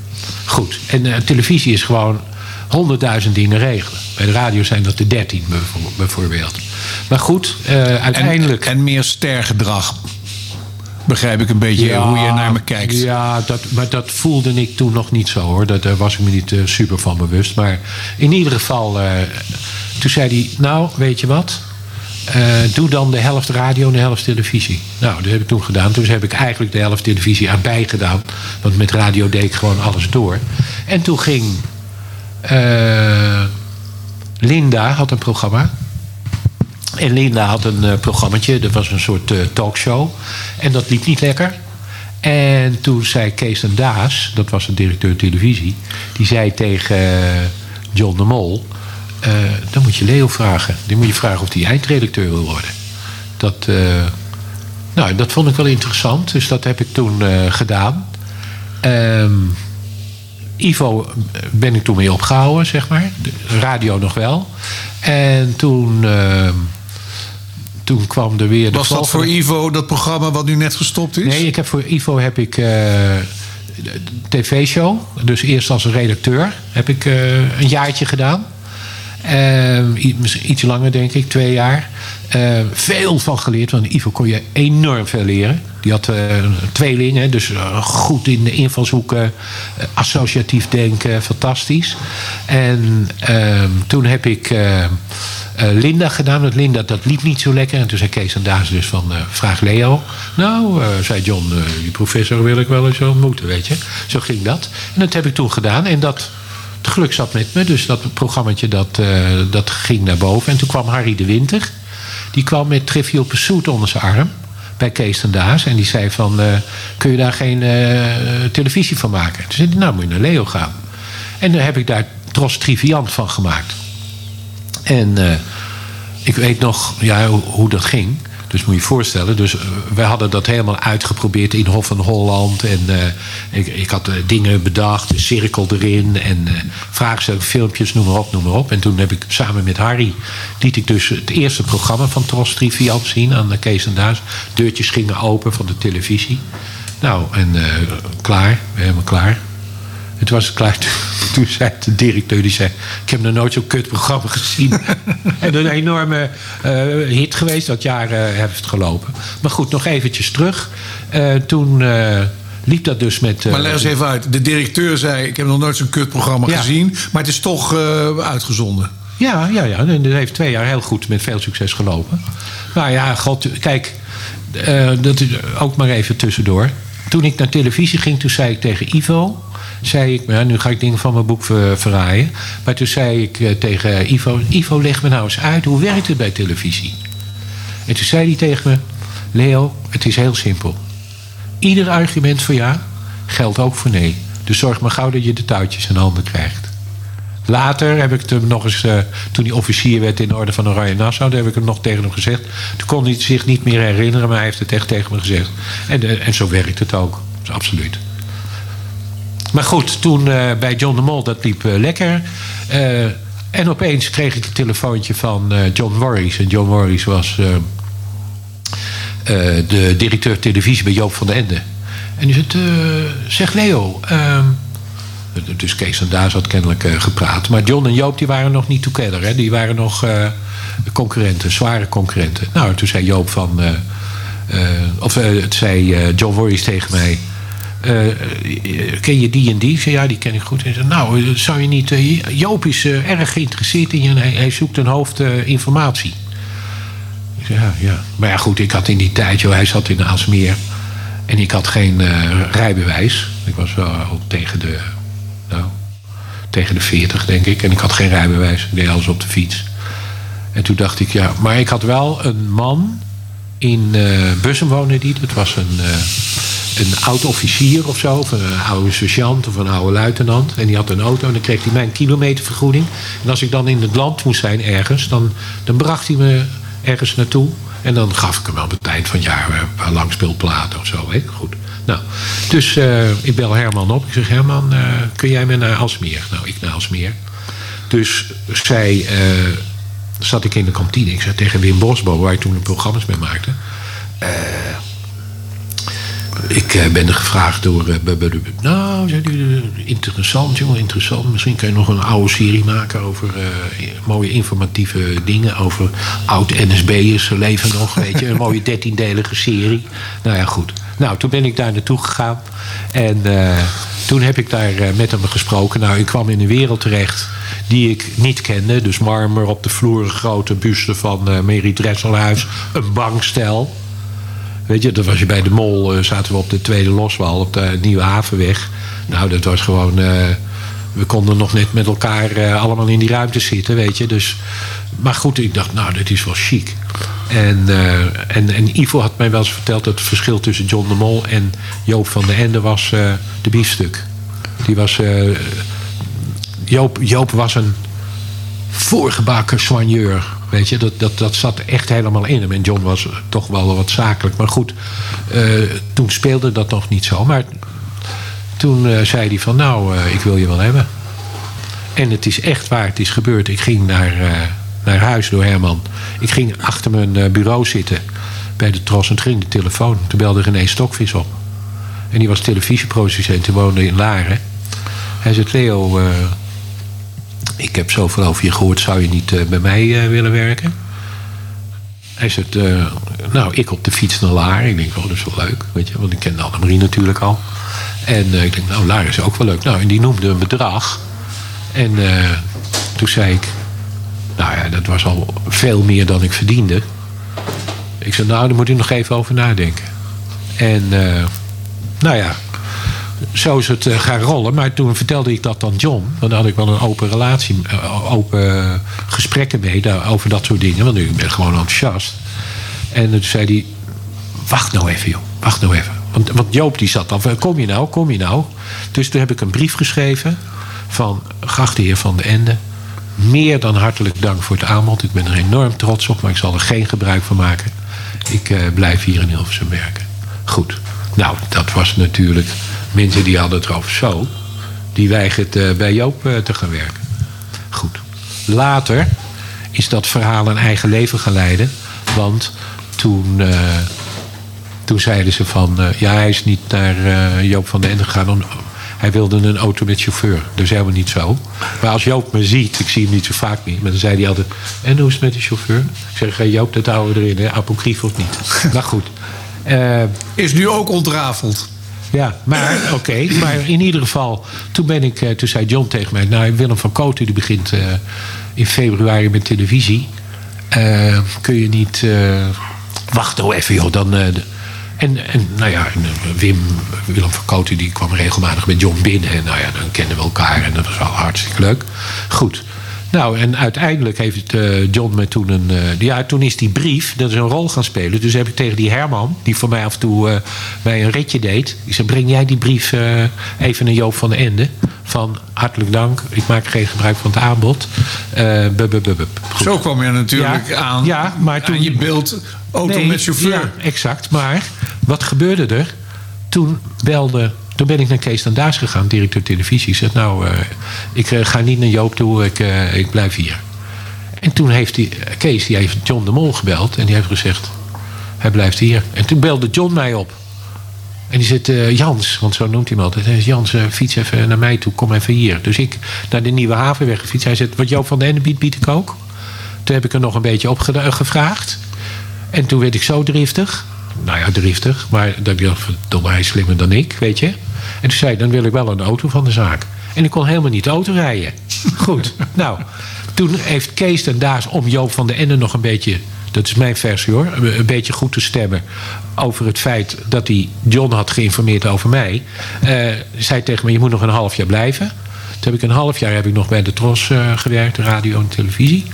Goed. En televisie is gewoon honderdduizend dingen regelen. Bij de radio zijn dat de dertien bijvo- bijvoorbeeld. Maar goed, eh, En, uiteindelijk... en meer stergedrag. Begrijp ik een beetje hoe je naar me kijkt. Ja, dat, maar dat voelde ik toen nog niet zo hoor. Dat, daar was ik me niet eh, super van bewust. Maar in ieder geval, eh, toen zei hij: Nou, weet je wat? Doe dan de helft radio en de helft televisie. Nou, dat heb ik toen gedaan. Toen heb ik eigenlijk de helft televisie erbij gedaan. Want met radio deed ik gewoon alles door. En toen ging. Linda had een programma. En Linda had een programmaatje, dat was een soort eh, talkshow. En dat liep niet lekker. En toen zei Kees en Daas, dat was de directeur televisie... die zei tegen eh, John de Mol... dan moet je Leo vragen. Die moet je vragen of hij eindredacteur wil worden. Dat, nou, dat vond ik wel interessant, dus dat heb ik toen gedaan. Ehm, Ivo ben ik toen mee opgehouden, zeg maar. De radio nog wel. En toen, ehm, toen kwam er weer de Was dat voor Ivo, dat programma wat nu net gestopt is? Nee, ik heb voor Ivo heb ik eh, de tv-show. Dus eerst als redacteur heb ik eh, een jaartje gedaan. Ehm, iets langer, denk ik, twee jaar. Ehm, veel van geleerd, want Ivo kon je enorm veel leren. Die had eh, een tweeling, hè, dus eh, goed in de invalshoeken, eh, associatief denken, fantastisch. En ehm, toen heb ik Linda gedaan, want Linda dat liep niet zo lekker. En toen zei Kees en Daas dus van, vraag Leo. Nou, zei John, die professor wil ik wel eens ontmoeten, weet je. Zo ging dat. En dat heb ik toen gedaan. En dat, het geluk zat met me, dus dat programmaatje dat, eh, dat ging naar boven. En toen kwam Harry de Winter. Die kwam met Trivial Pursuit onder zijn arm bij Kees en Daas. En die zei van, eh, kun je daar geen eh, televisie van maken? Toen zei hij, nou moet je naar Leo gaan. En dan heb ik daar Tros Triviant van gemaakt. En ik weet nog ja, hoe dat ging. Dus moet je je voorstellen. Dus eh, wij hadden dat helemaal uitgeprobeerd in Hof van Holland. En eh, ik, ik had eh, dingen bedacht, een cirkel erin. En vragen stellen, filmpjes, noem maar op, noem maar op. En toen heb ik samen met Harry... liet ik dus het eerste programma van Tros Triviant zien aan de Kees en Daas. Deurtjes gingen open van de televisie. Nou, en klaar, helemaal klaar. Het was klaar. Toen zei de directeur, die zei... ik heb nog nooit zo'n kut programma gezien. en een enorme eh, hit geweest. Dat jaar eh, heeft gelopen. Maar goed, nog eventjes terug. Eh, toen liep dat dus met... Maar leg eens even uit. De directeur zei, ik heb nog nooit zo'n kutprogramma Ja. gezien. Maar het is toch uitgezonden. Ja, ja, ja. En dat heeft twee jaar heel goed met veel succes gelopen. Nou ja, god, kijk, dat is ook maar even tussendoor. Toen ik naar televisie ging, toen zei ik tegen Ivo... zei ik, nu ga ik dingen van mijn boek ver, verraaien... maar toen zei ik eh, tegen Ivo... Ivo, leg me nou eens uit, hoe werkt het bij televisie? En toen zei hij tegen me... Leo, het is heel simpel. Ieder argument voor ja geldt ook voor nee. Dus zorg maar gauw dat je de touwtjes in handen krijgt. Later heb ik hem nog eens, eh, toen hij officier werd in de Orde van Oranje Nassau, daar heb ik hem nog tegen hem gezegd. Toen kon hij zich niet meer herinneren, maar hij heeft het echt tegen me gezegd. En, en zo werkt het ook. Absoluut. Maar goed, toen eh, bij John de Mol, dat liep eh, lekker. En opeens kreeg ik een telefoontje van John Morris. En John Morris was de directeur televisie bij Joop van den Ende. En die zegt, zeg Leo... dus Kees en Daas had kennelijk eh, gepraat. Maar John en Joop die waren nog niet together. Hè? Die waren nog eh, concurrenten, zware concurrenten. Nou, toen zei Joop van... eh, of het zei John Worries tegen mij... ken je die en die? Ja, die ken ik goed. En zei, nou, zou je niet... Joop is erg geïnteresseerd in je en hij, zoekt een hoofd eh, informatie. Ik zei, ja, ja. Maar ja, goed, ik had in die tijd... Joh, hij zat in Aalsmeer. En ik had geen rijbewijs. Ik was wel tegen de... Tegen de 40, denk ik. En ik had geen rijbewijs. Ik deed alles op de fiets. En toen dacht ik, ja... Maar ik had wel een man in eh Bussum die. Dat was een, eh, een oud officier of zo. Een oude sergeant of een oude luitenant. En die had een auto en dan kreeg hij mijn kilometervergoeding. En als ik dan in het land moest zijn ergens... dan, dan bracht hij me ergens naartoe. En dan gaf ik hem wel op het eind van het jaar een paar langspeelplaten of zo. Hè? Goed. Nou, dus eh, ik bel Herman op. Ik zeg, Herman, eh, kun jij me naar Alsmeer? Nou, ik naar Alsmeer. Dus zij eh, zat ik in de kantine. Ik zei tegen Wim Bosbo, waar ik toen de programma's mee maakte. Ik eh, ben er gevraagd door. eh, nou, eh, interessant, jongen, interessant. Misschien kan je nog een oude serie maken over mooie informatieve dingen. Over oud-NSB'ers, leven nog, weet je. Een mooie dertiendelige serie. Nou ja, goed. Nou, toen ben ik daar naartoe gegaan. En toen heb ik daar met hem gesproken. Nou, ik kwam in een wereld terecht die ik niet kende. Dus marmer op de vloer, grote buste van eh Mary Dresselhuis. Een bankstel. Weet je, dat was je bij de Mol, eh, zaten we op de tweede loswal, op de Nieuwe Havenweg. Nou, dat was gewoon. eh, we konden nog net met elkaar eh, allemaal in die ruimte zitten, weet je. Dus, maar goed, ik dacht, nou, dit is wel chic. En, en, en Ivo had mij wel eens verteld dat het verschil tussen John de Mol en Joop van den Ende was de biefstuk. Die was. Joop, Joop was een voorgebakken soigneur. Weet je, dat, dat, dat zat echt helemaal in hem. En John was toch wel wat zakelijk. Maar goed, eh, toen speelde dat nog niet zo. Maar toen eh, zei hij van, nou, eh, ik wil je wel hebben. En het is echt waar, het is gebeurd. Ik ging naar, naar huis door Herman. Ik ging achter mijn bureau zitten bij de Tros en toen ging de telefoon. Toen belde René Stokvis op. En die was televisieproducent, die woonde in Laren. Hij zei, Leo, ik heb zoveel over je gehoord, zou je niet eh, bij mij eh, willen werken? Hij zegt, eh, nou, ik op de fiets naar Laren. Ik denk, oh, dat is wel leuk, weet je, want ik kende Annemarie natuurlijk al. En ik denk, nou, Laren is ook wel leuk. Nou, en die noemde een bedrag. En toen zei ik, nou ja, dat was al veel meer dan ik verdiende. Ik zei, nou, daar moet u nog even over nadenken. En, nou ja, zo is het eh, gaan rollen. Maar toen vertelde ik dat dan John. Dan had ik wel een open relatie, eh, open gesprekken mee over dat soort dingen. Want ik ben gewoon enthousiast. En toen zei hij, wacht nou even joh, wacht nou even. Want, Joop die zat dan, kom je nou, kom je nou. Dus toen heb ik een brief geschreven van, geachte heer Van de Ende. meer dan hartelijk dank voor het aanbod. Ik ben er enorm trots op, maar ik zal er geen gebruik van maken. Ik eh, blijf hier in Hilversum werken. Goed. Nou, dat was natuurlijk... Mensen die hadden het over zo. Die weigert eh, bij Joop eh, te gaan werken. Goed. Later is dat verhaal een eigen leven gaan leiden. Want toen, eh, toen zeiden ze van... ja, hij is niet naar Joop van den Ende gegaan. om- hij wilde een auto met chauffeur. Dat is helemaal niet zo. Maar als Joop me ziet, ik zie hem niet zo vaak meer... maar dan zei hij altijd... en hoe is het met de chauffeur? Ik zeg, hey, Joop, dat houden we erin. Hè? Of niet. maar goed. Eh, Is nu ook ontrafeld. ja, maar oké. maar in ieder geval, toen, ben ik, eh, toen zei John tegen mij... nou, Willem van Kooten die begint eh, in februari met televisie. Kun je niet... wacht nou even, joh. Dan, en, en nou ja, en, Wim, Willem van Kooten die kwam regelmatig met John binnen. En nou ja, dan kenden we elkaar en dat was wel hartstikke leuk. Goed. Nou, en uiteindelijk heeft eh, John me toen een... eh, ja, toen is die brief, dat is een rol gaan spelen. Dus heb ik tegen die Herman, die voor mij af en toe eh, bij een ritje deed... Ik zei, breng jij die brief even naar Joop van den Ende. Van, hartelijk dank, ik maak geen gebruik van het aanbod. Bub, bub, bub, bub. Goed. Zo kwam je natuurlijk aan, ja, maar toen- aan je beeld auto met chauffeur. Ja, exact. Maar wat gebeurde er? Toen belde... Toen ben ik naar Kees dan Daas gegaan, directeur televisie. Ik zeg, nou, eh, ik eh, ga niet naar Joop toe, ik, eh, ik blijf hier. En toen heeft die, Kees, die heeft John de Mol gebeld. En die heeft gezegd, hij blijft hier. En toen belde John mij op. En die zegt, Jans, want zo noemt hij hem altijd. Hij zegt, Jans, fiets even naar mij toe, kom even hier. Dus ik naar de Nieuwe Havenweg gefietst. Hij zegt, wat Joop van den Ende biedt, bied ik ook. Toen heb ik er nog een beetje op geda- gevraagd. En toen werd ik zo driftig. Nou ja, driftig. Maar dat dacht, verdomme, hij is slimmer dan ik, weet je. En toen zei dan wil ik wel een auto van de zaak. En ik kon helemaal niet auto rijden. Goed, nou. Toen heeft Kees en Daas om Joop van den Ende nog een beetje... dat is mijn versie hoor, een beetje goed te stemmen... over het feit dat hij John had geïnformeerd over mij. eh, zei tegen me, je moet nog een half jaar blijven. Toen heb ik een half jaar heb ik nog bij de Tros eh, gewerkt, radio en televisie.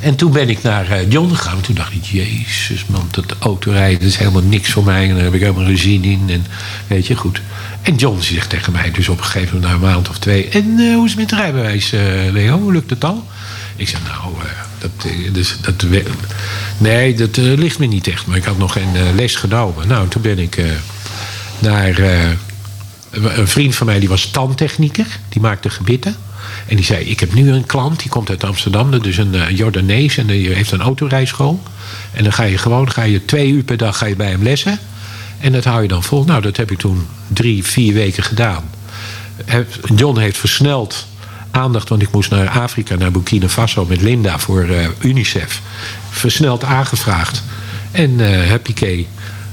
En toen ben ik naar eh, John gegaan. Toen dacht ik, jezus man, dat autorijden is helemaal niks voor mij. En daar heb ik helemaal geen zin in. En weet je, goed. En John zegt tegen mij dus op een gegeven moment na een maand of twee... En eh, hoe is het met het rijbewijs, eh, Leo? Hoe lukt het al? Ik zeg, nou, dat, dus, dat, nee, dat ligt me niet echt. Maar ik had nog geen les genomen. Nou, toen ben ik naar... een vriend van mij die was tandtechnieker. Die maakte gebitten. En die zei, ik heb nu een klant, die komt uit Amsterdam. Dus een uh, Jordanees en die heeft een autorijschool. En dan ga je gewoon ga je twee uur per dag ga je bij hem lessen. En dat hou je dan vol. Nou, dat heb ik toen drie, vier weken gedaan. Heb- John heeft versneld aandacht, want ik moest naar Afrika, naar Burkina Faso met Linda voor eh, UNICEF. Versneld aangevraagd. En eh happy.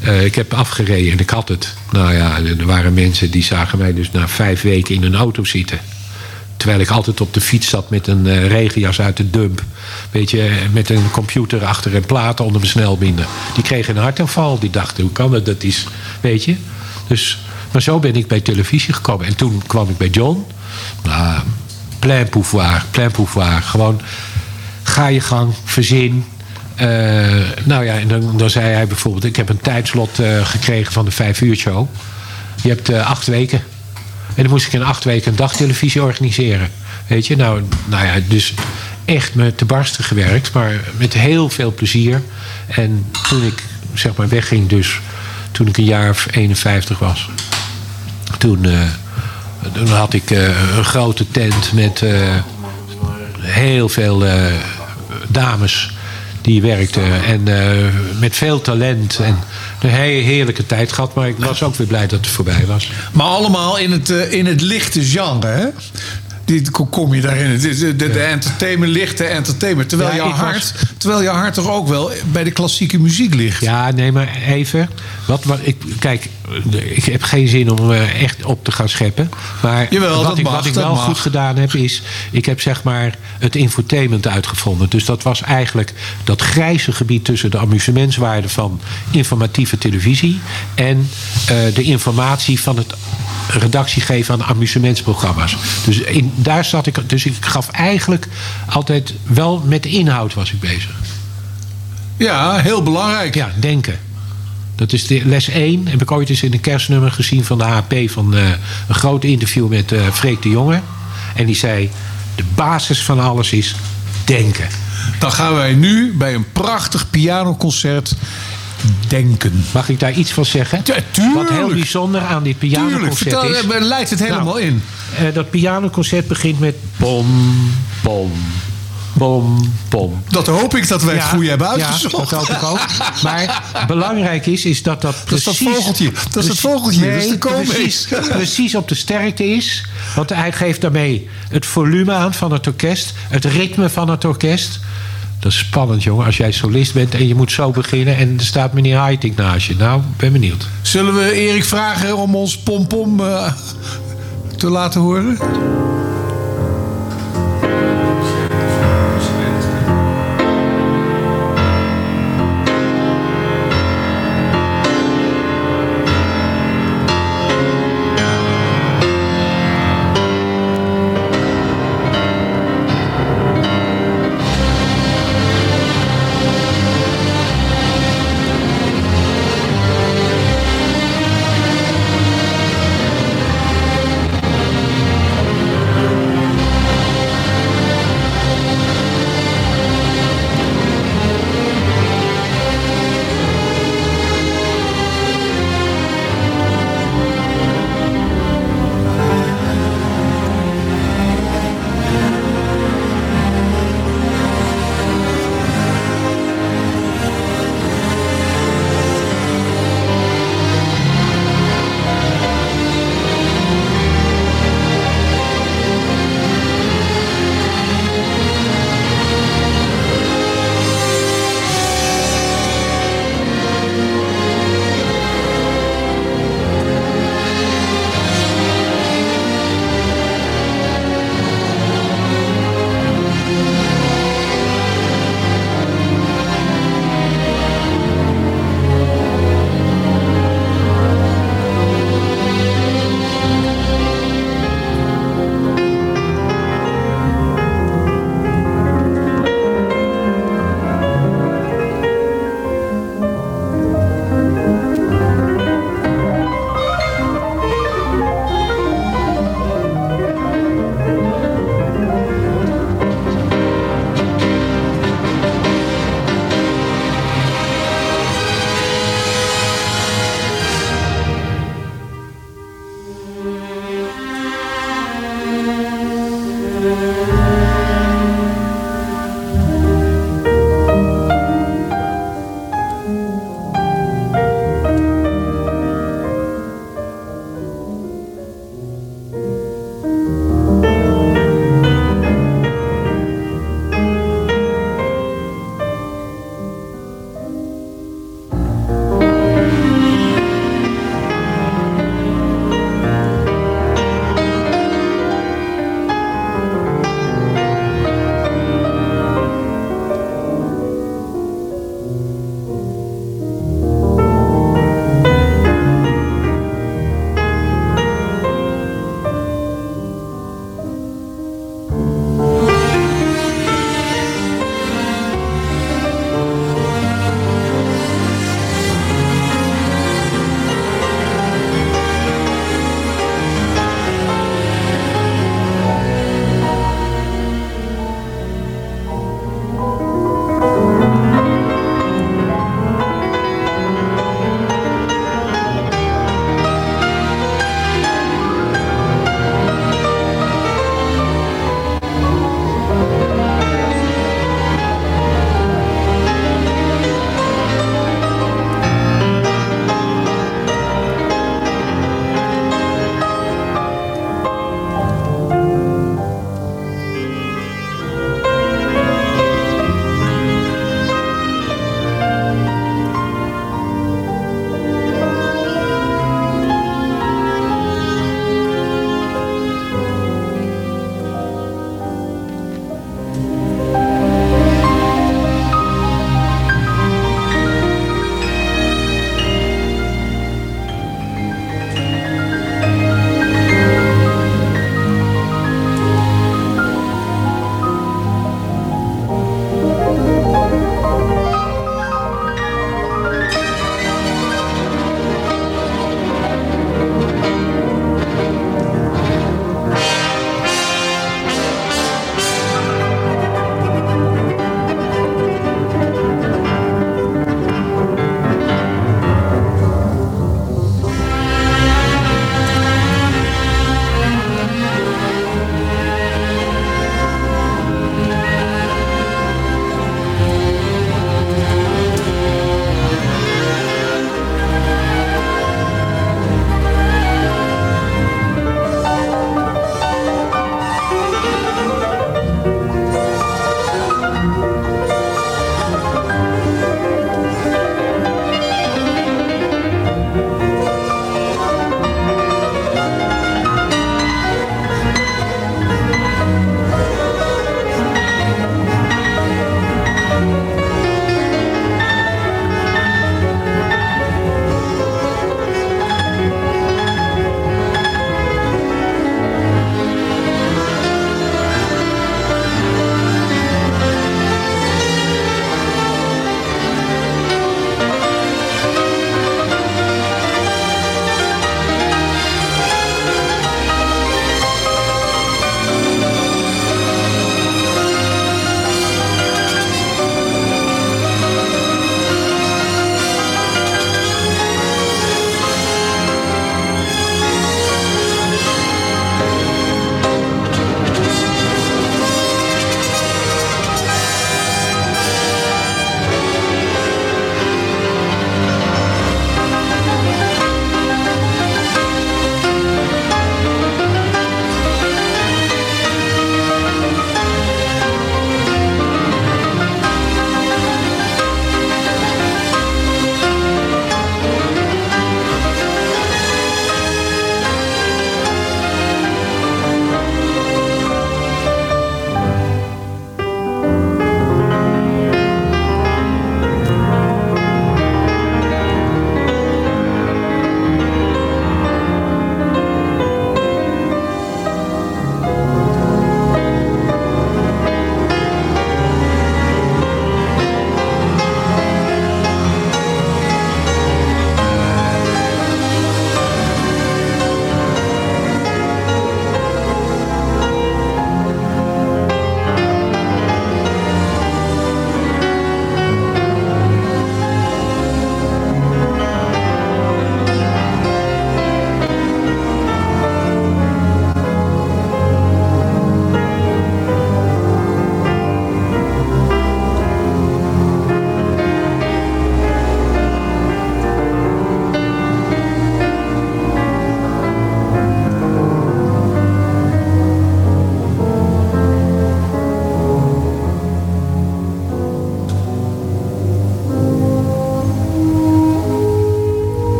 Eh, ik heb afgereden en ik had het. Nou ja, er waren mensen die zagen mij dus na vijf weken in een auto zitten. Terwijl ik altijd op de fiets zat met een eh, regenjas uit de dump. Weet je, met een computer achter en platen onder mijn snelbinder. Die kregen een hartaanval. Die dachten, hoe kan dat? Dat is, weet je. Dus, maar zo ben ik bij televisie gekomen. En toen kwam ik bij John. Nou, plein pouvoir, plein pouvoir. Gewoon, ga je gang, verzin. Eh, nou ja, en dan, dan zei hij bijvoorbeeld... ik heb een tijdslot eh, gekregen van de vijf uur show. Je hebt acht weken. En dan moest ik in acht weken een dagtelevisie organiseren. Weet je, nou, nou ja, dus echt me te barsten gewerkt. Maar met heel veel plezier. En toen ik, zeg maar, wegging dus... toen ik een jaar of 51 was... toen, eh, toen had ik eh, een grote tent met eh, heel veel dames die werkten. En met veel talent. En een he- heerlijke tijd gehad. Maar ik was ook weer blij dat het voorbij was. Maar allemaal in het, eh, in het lichte genre, hè? Die kom- je daarin. Het is De, de, de entertainment, lichte entertainment. Terwijl, Ja, was- hart, terwijl jouw hart toch ook wel bij de klassieke muziek ligt. Ja, nee, maar even. Wat, wat, ik, kijk, ik heb geen zin om eh, echt op te gaan scheppen. Maar Jawel, wat, ik, mag, wat ik dat wel goed gedaan heb, is... ik heb zeg maar het infotainment uitgevonden. Dus dat was eigenlijk dat grijze gebied tussen de amusementswaarde van informatieve televisie... en eh, de informatie van het redactie geven aan amusementsprogramma's. Dus in, daar zat ik. Dus ik gaf eigenlijk altijd wel met de inhoud was ik bezig. Ja, heel belangrijk. Ja, denken. Dat is de les 1. Heb ik ooit eens in een kerstnummer gezien van de HP. Van eh, een groot interview met eh Freek de Jonge. En die zei... de basis van alles is denken. Dan gaan wij nu bij een prachtig pianoconcert denken. Mag ik daar iets van zeggen? Ja, tuurlijk. Wat heel bijzonder aan dit Tuurlijk, pianoconcert vertel, is... eh, leidt het helemaal Nou, in. dat pianoconcert begint met bom, bom, bom, bom. Dat hoop ik dat wij het goede hebben Ja, uitgezocht. dat hoop ik ook. Maar belangrijk is, is dat dat Dat is dat precies... vogeltje. Dat is precies- vogeltje. Nee, dat is de precies, precies op de sterkte is. Want hij geeft daarmee het volume aan van het orkest. Het ritme van het orkest. Dat is spannend, jongen. Als jij solist bent en je moet zo beginnen... en er staat meneer Heiting naast je. Nou, ben benieuwd. Zullen we Erik vragen om ons pompom eh, te laten horen?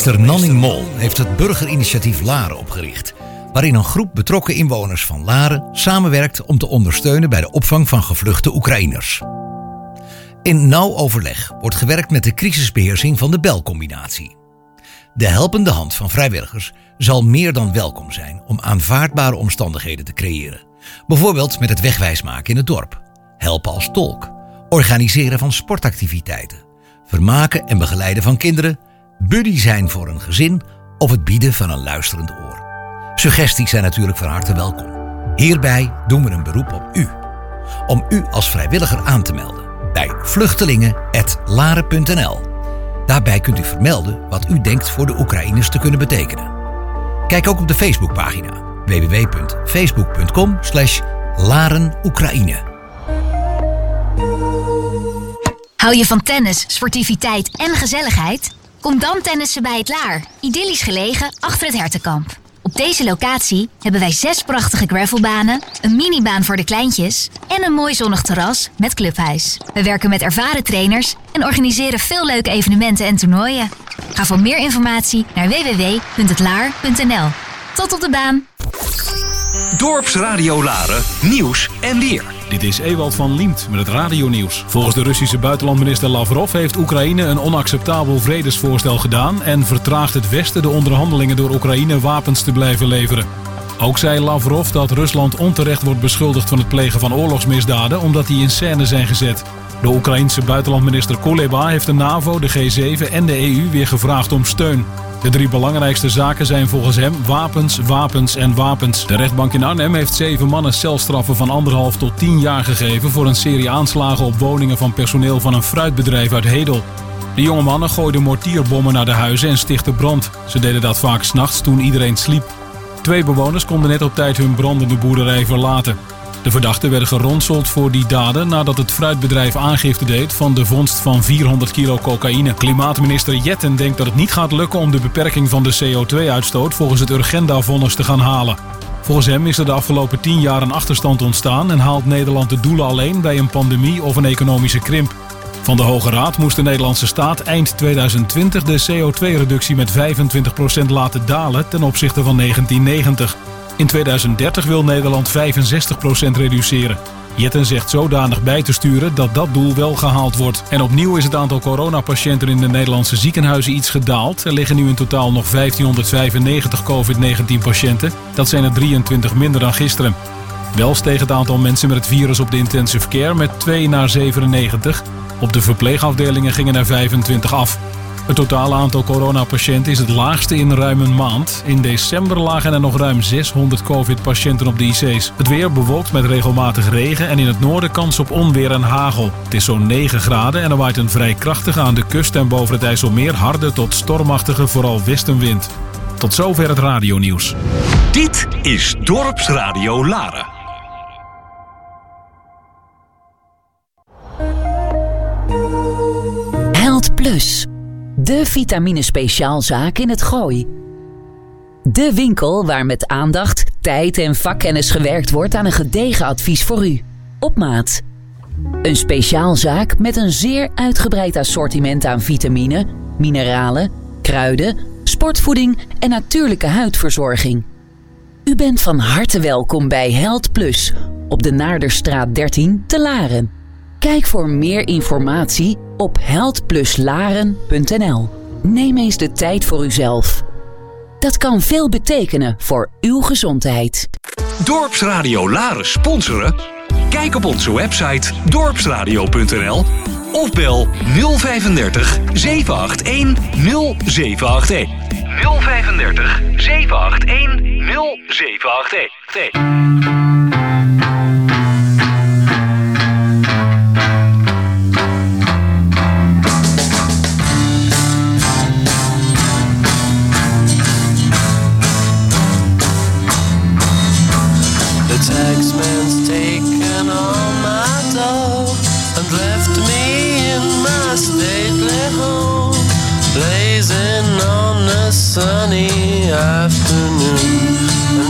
Burgemeester Nanning Mol heeft het burgerinitiatief Laren opgericht, waarin een groep betrokken inwoners van Laren samenwerkt om te ondersteunen bij de opvang van gevluchte Oekraïners. In nauw overleg wordt gewerkt met de crisisbeheersing van de belcombinatie. De helpende hand van vrijwilligers zal meer dan welkom zijn om aanvaardbare omstandigheden te creëren. Bijvoorbeeld met het wegwijsmaken in het dorp, helpen als tolk, organiseren van sportactiviteiten, vermaken en begeleiden van kinderen, buddy zijn voor een gezin of het bieden van een luisterend oor. Suggesties zijn natuurlijk van harte welkom. Hierbij doen we een beroep op u. Om u als vrijwilliger aan te melden bij vluchtelingen.laren.nl. Daarbij kunt u vermelden wat u denkt voor de Oekraïners te kunnen betekenen. Kijk ook op de Facebookpagina www.facebook.com Laren Oekraïne. Hou je van tennis, sportiviteit en gezelligheid? Kom dan tennissen bij het Laar, idyllisch gelegen achter het hertenkamp. Op deze locatie hebben wij zes prachtige gravelbanen, een minibaan voor de kleintjes en een mooi zonnig terras met clubhuis. We werken met ervaren trainers en organiseren veel leuke evenementen en toernooien. Ga voor meer informatie naar www.hetlaar.nl. Tot op de baan! Dorpsradio Laren, nieuws en weer. Dit is Ewald van Liemt met het radionieuws. Volgens de Russische buitenlandminister Lavrov heeft Oekraïne een onacceptabel vredesvoorstel gedaan en vertraagt het Westen de onderhandelingen door Oekraïne wapens te blijven leveren. Ook zei Lavrov dat Rusland onterecht wordt beschuldigd van het plegen van oorlogsmisdaden omdat die in scène zijn gezet. De Oekraïense buitenlandminister Kuleba heeft de NAVO, de G7 en de EU weer gevraagd om steun. De drie belangrijkste zaken zijn volgens hem wapens, wapens en wapens. De rechtbank in Arnhem heeft zeven mannen celstraffen van anderhalf tot tien jaar gegeven voor een serie aanslagen op woningen van personeel van een fruitbedrijf uit Hedel. De jonge mannen gooiden mortierbommen naar de huizen en stichtten brand. Ze deden dat vaak s'nachts toen iedereen sliep. Twee bewoners konden net op tijd hun brandende boerderij verlaten. De verdachten werden geronseld voor die daden nadat het fruitbedrijf aangifte deed van de vondst van 400 kilo cocaïne. Klimaatminister Jetten denkt dat het niet gaat lukken om de beperking van de CO2-uitstoot volgens het Urgenda-vonnis te gaan halen. Volgens hem is er de afgelopen 10 jaar een achterstand ontstaan en haalt Nederland de doelen alleen bij een pandemie of een economische krimp. Van de Hoge Raad moest de Nederlandse staat eind 2020 de CO2-reductie met 25% laten dalen ten opzichte van 1990. In 2030 wil Nederland 65% reduceren. Jetten zegt zodanig bij te sturen dat dat doel wel gehaald wordt. En opnieuw is het aantal coronapatiënten in de Nederlandse ziekenhuizen iets gedaald. Er liggen nu in totaal nog 1595 COVID-19-patiënten. Dat zijn er 23 minder dan gisteren. Wel steeg het aantal mensen met het virus op de intensive care met 2 naar 97. Op de verpleegafdelingen gingen er 25 af. Het totale aantal coronapatiënten is het laagste in ruim een maand. In december lagen er nog ruim 600 covid-patiënten op de IC's. Het weer bewolkt met regelmatig regen en in het noorden kans op onweer en hagel. Het is zo'n 9 graden en er waait een vrij krachtige aan de kust en boven het IJsselmeer harde tot stormachtige vooral westenwind. Tot zover het radionieuws. Dit is Dorpsradio Laren. Plus. De vitamine speciaalzaak in het Gooi. De winkel waar met aandacht, tijd en vakkennis gewerkt wordt aan een gedegen advies voor u. Op maat. Een speciaalzaak met een zeer uitgebreid assortiment aan vitamine, mineralen, kruiden, sportvoeding en natuurlijke huidverzorging. U bent van harte welkom bij Held Plus op de Naarderstraat 13 te Laren. Kijk voor meer informatie op heldpluslaren.nl. Neem eens de tijd voor uzelf. Dat kan veel betekenen voor uw gezondheid. Dorpsradio Laren sponsoren? Kijk op onze website dorpsradio.nl of bel 035 781 0781. 035 781 0781.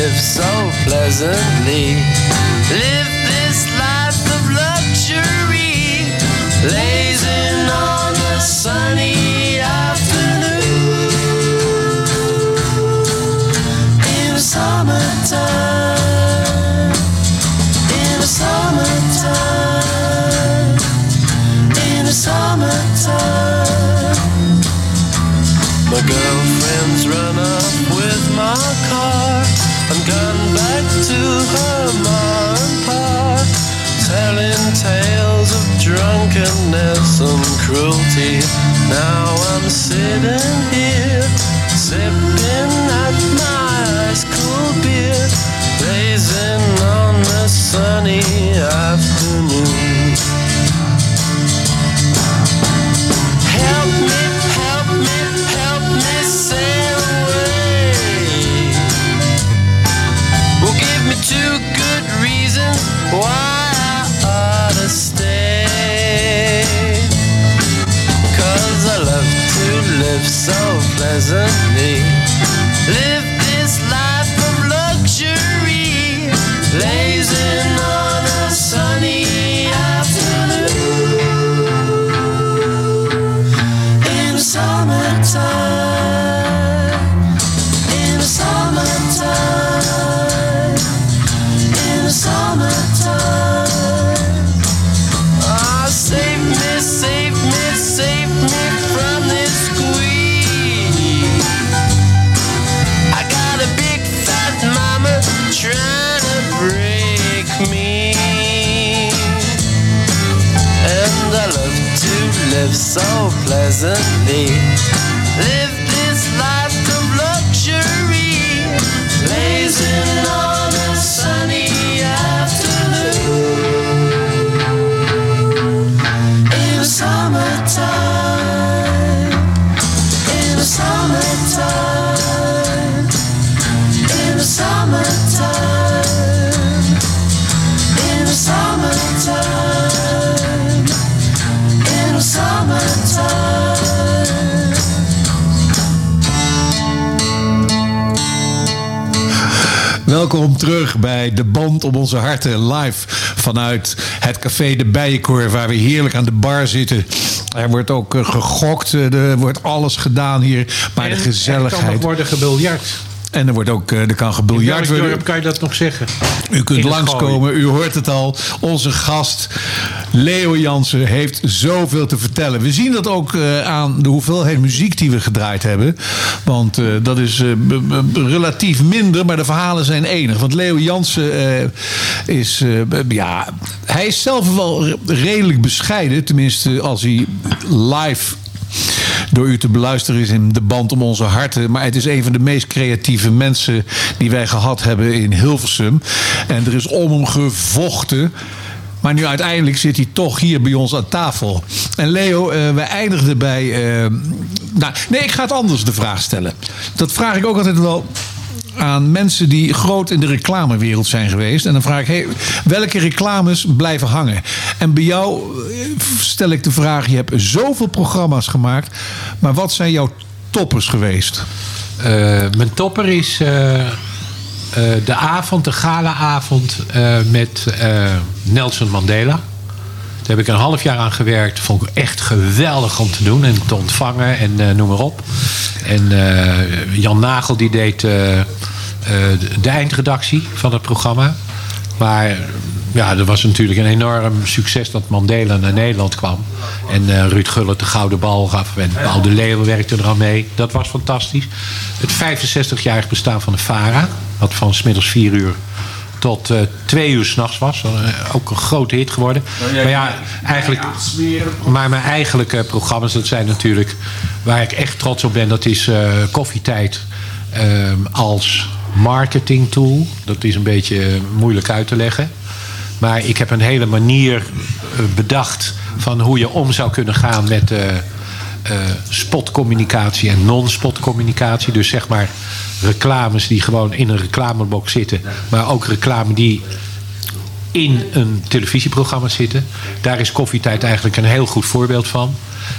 Live so pleasantly. Live this life of luxury, lazing on the sunny afternoon. In the summertime, in the summertime, in the summertime. My girlfriend's run up with my car to her mom and telling tales of drunkenness and cruelty. Now I'm sitting here, sipping terug bij De Band om onze harten live vanuit het café De Bijenkorf waar we heerlijk aan de bar zitten. Er wordt ook eh, gegokt, eh, er wordt alles gedaan hier, maar de Er kan gezelligheid. nog worden gebiljart. En er, wordt ook, eh, er kan gebiljart worden. kan je dat nog zeggen? U kunt langskomen, u hoort het al. Onze gast Leo Jansen heeft zoveel te vertellen. We zien dat ook eh, aan de hoeveelheid muziek die we gedraaid hebben. Want eh, dat is eh, relatief minder, maar de verhalen zijn enig. Want Leo Jansen is, ja, hij is zelf wel re- redelijk bescheiden. Tenminste, als hij live door u te beluisteren is in de band om onze harten. Maar het is een van de meest creatieve mensen die wij gehad hebben in Hilversum. En er is om hem gevochten. Maar nu uiteindelijk zit hij toch hier bij ons aan tafel. En Leo, eh we eindigden bij. eh, nou, nee, ik ga het anders de vraag stellen. Dat vraag ik ook altijd wel aan mensen die groot in de reclamewereld zijn geweest. En dan vraag ik, hey, welke reclames blijven hangen? En bij jou eh, stel ik de vraag, je hebt zoveel programma's gemaakt. Maar wat zijn jouw toppers geweest? Mijn topper is de avond, de galaavond eh, met eh, Nelson Mandela. Daar heb ik een half jaar aan gewerkt. Vond ik echt geweldig om te doen en te ontvangen en eh, noem maar op. En eh, Jan Nagel die deed eh, eh, de- de eindredactie van het programma. Maar ja, er was natuurlijk een enorm succes dat Mandela naar Nederland kwam. En eh, Ruud Gullit de gouden bal gaf. En Paul de Leeuw werkte er aan mee. Dat was fantastisch. Het 65-jarig bestaan van de VARA. Wat van smiddags 4 uur tot eh, twee uur s'nachts was. Eh, ook een grote hit geworden. Maar ja, eigenlijk, maar mijn eigenlijke programma's, dat zijn natuurlijk... waar ik echt trots op ben, dat is Koffietijd ehm, als marketing tool. Dat is een beetje moeilijk uit te leggen. Maar ik heb een hele manier eh, bedacht van hoe je om zou kunnen gaan met eh, eh, spotcommunicatie en non-spotcommunicatie. Dus zeg maar reclames die gewoon in een reclamebox zitten, maar ook reclame die in een televisieprogramma zitten. Daar is Koffietijd eigenlijk een heel goed voorbeeld van.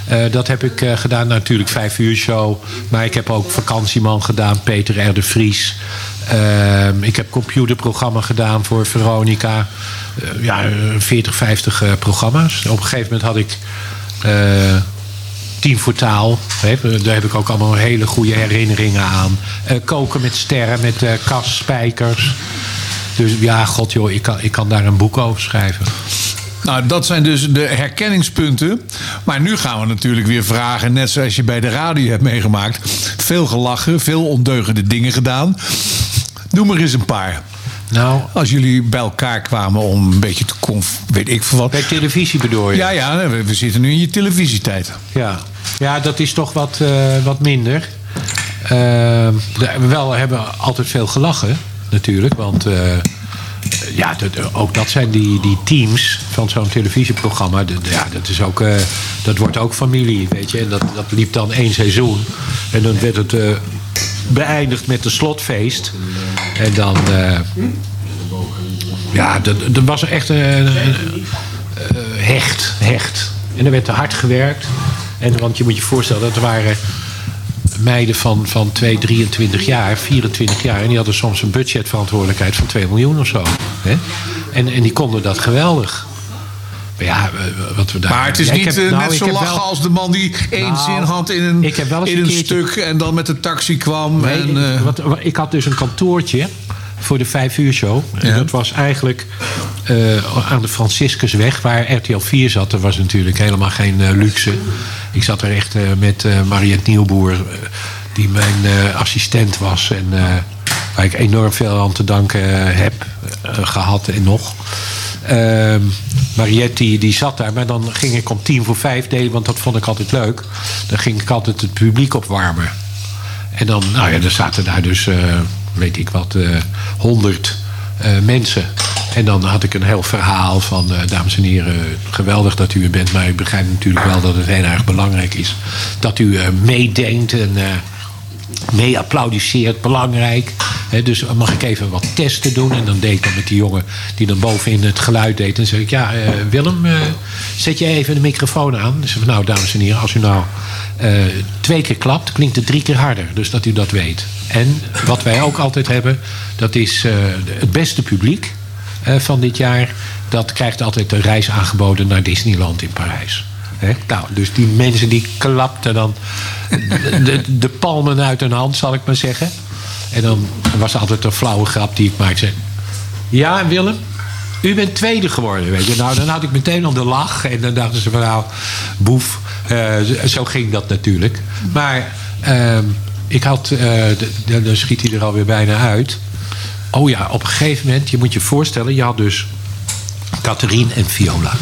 Eh, dat heb ik eh, gedaan, natuurlijk vijf uur show. Maar ik heb ook Vakantieman gedaan, Peter R. de Vries. Ehm, ik heb computerprogramma gedaan voor Veronica. Eh, ja, eh, 40, 50 eh, programma's. Op een gegeven moment had ik Team voor Taal. Daar heb ik ook allemaal hele goede herinneringen aan. Koken met sterren, met Cas Spijkers. Dus ja, god joh, ik kan, ik kan daar een boek over schrijven. Nou, dat zijn dus de herkenningspunten. Maar nu gaan we natuurlijk weer vragen, net zoals je bij de radio hebt meegemaakt. Veel gelachen, veel ondeugende dingen gedaan. Noem er eens een paar. Nou, Als jullie bij elkaar kwamen om een beetje te conf... weet ik veel wat. Bij televisie bedoel je? Ja, ja, we, we zitten nu in je televisietijd. Ja, ja dat is toch wat, eh, wat minder. Ehm, de- wel hebben we altijd veel gelachen, natuurlijk. Want eh, ja, ook dat zijn die, die teams van zo'n televisieprogramma. De- de- ja, dat, is ook, eh, dat wordt ook familie, weet je. En dat, dat liep dan één seizoen. En dan werd het eh, beëindigd met een slotfeest. En dan... eh, ja, dat, dat was echt een, hecht, hecht. En er werd te hard gewerkt. En, want je moet je voorstellen, dat waren meiden van, van 2, 23 jaar, 24 jaar. En die hadden soms een budgetverantwoordelijkheid van 2 miljoen of zo. Hè? En, en die konden dat geweldig. Maar ja, wat we daar... Maar het is Ja, niet heb- eh, nou, net zo lachen wel- als de man die één Nou, zin had in een, in een stuk en dan met de taxi kwam. Nee, en, ik, eh, wat- ik had dus een kantoortje voor de vijf uur show. En dat was eigenlijk eh, aan de Franciscusweg, waar RTL 4 zat. Dat was natuurlijk helemaal geen eh, luxe. Ik zat er echt eh, met Mariette Nieuwboer, die mijn assistent was. En waar ik enorm veel aan te danken heb eh, gehad en nog. Mariette die, die zat daar, maar dan ging ik om tien voor vijf delen, want dat vond ik altijd leuk. Dan ging ik altijd het publiek opwarmen. En dan, nou ja, er zaten daar dus, weet ik wat, honderd mensen. En dan had ik een heel verhaal van, eh, dames en heren, geweldig dat u er bent. Maar ik begrijp natuurlijk wel dat het heel erg belangrijk is dat u eh, meedenkt en eh, mee applaudisseert. Belangrijk. Hè, dus mag ik even wat testen doen? En dan deed ik dan met die jongen die dan bovenin het geluid deed. En zeg ik, ja, eh, Willem, eh, zet je even de microfoon aan. Dus ik, nou, dames en heren, als u nou eh, twee keer klapt, klinkt het drie keer harder. Dus dat u dat weet. En wat wij ook altijd hebben, dat is eh, het beste publiek eh, van dit jaar. Dat krijgt altijd een reis aangeboden naar Disneyland in Parijs. Nou, dus die mensen die klapten dan de, de, palmen uit hun hand, zal ik maar zeggen. En dan was altijd een flauwe grap die ik maakte. Ja, Willem, u bent tweede geworden. Weet je. Nou, dan had ik meteen al de lach. En dan dachten ze van nou, boef. Eh, zo ging dat natuurlijk. Maar ehm, ik had, eh, dan schiet hij er alweer bijna uit. Oh ja, op een gegeven moment, je moet je voorstellen, je had dus Catherine en Viola.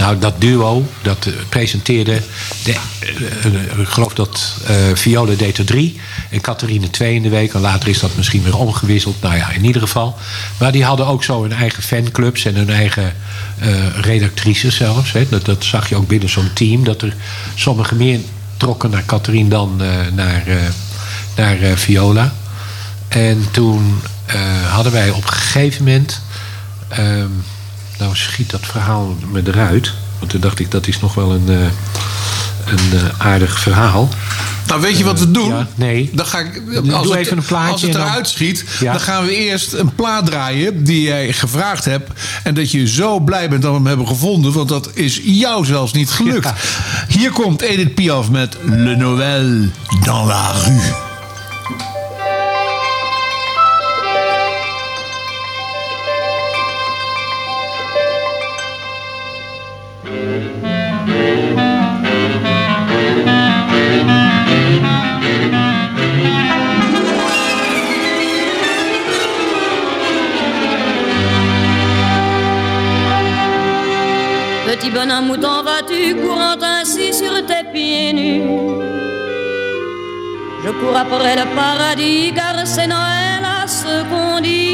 Nou, dat duo, dat eh, presenteerde... De, eh, eh, ik geloof dat Viola deed er drie en Catharine twee in de week. En later is dat misschien weer omgewisseld. Nou ja, in ieder geval. Maar die hadden ook zo hun eigen fanclubs en hun eigen redactrices zelfs. Hè. Dat, dat zag je ook binnen zo'n team. Dat er sommigen meer trokken naar Catharine dan naar, naar Viola. En toen hadden wij op een gegeven moment... ehm, nou schiet dat verhaal me eruit. Want toen dacht ik, dat is nog wel een, eh, een eh, aardig verhaal. Nou, weet je wat we doen? Ja, nee. Dan ga ik, Doe als het, even een plaatje Als het dan- eruit schiet, Ja. dan gaan we eerst een plaat draaien die jij gevraagd hebt. En dat je zo blij bent dat we hem hebben gevonden, want dat is jou zelfs niet gelukt. Hier komt Edith Piaf met Le Noël dans la rue. Où t'en vas-tu courant ainsi sur tes pieds nus Je cours après le paradis car c'est Noël à ce qu'on dit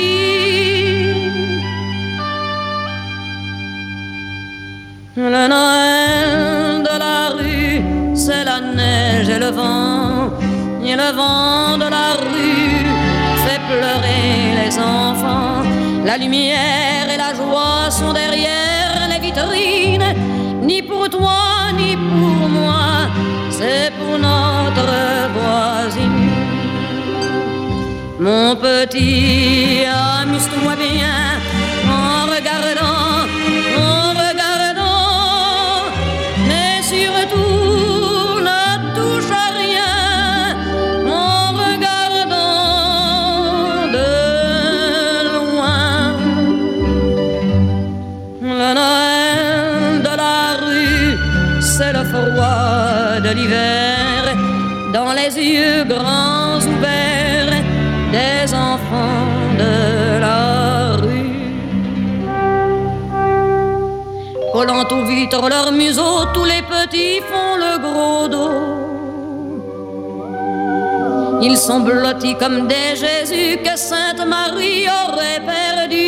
Le Noël de la rue, c'est la neige et le vent. Et le vent de la rue fait pleurer les enfants. La lumière et la joie sont derrière Ni pour toi, ni pour moi, c'est pour notre voisine. Mon petit, amuse-toi bien en regardant, Vitres leurs museaux, tous les petits font le gros dos. Ils sont blottis comme des Jésus que Sainte Marie aurait perdu.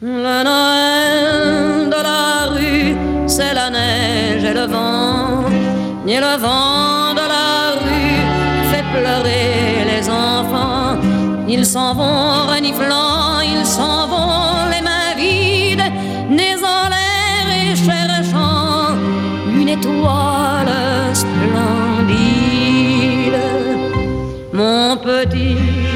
Le Noël de la rue, c'est la neige et le vent. Et le vent de la rue fait pleurer les enfants. Ils s'en vont reniflant, ils s'en étoile splendide. Mon petit,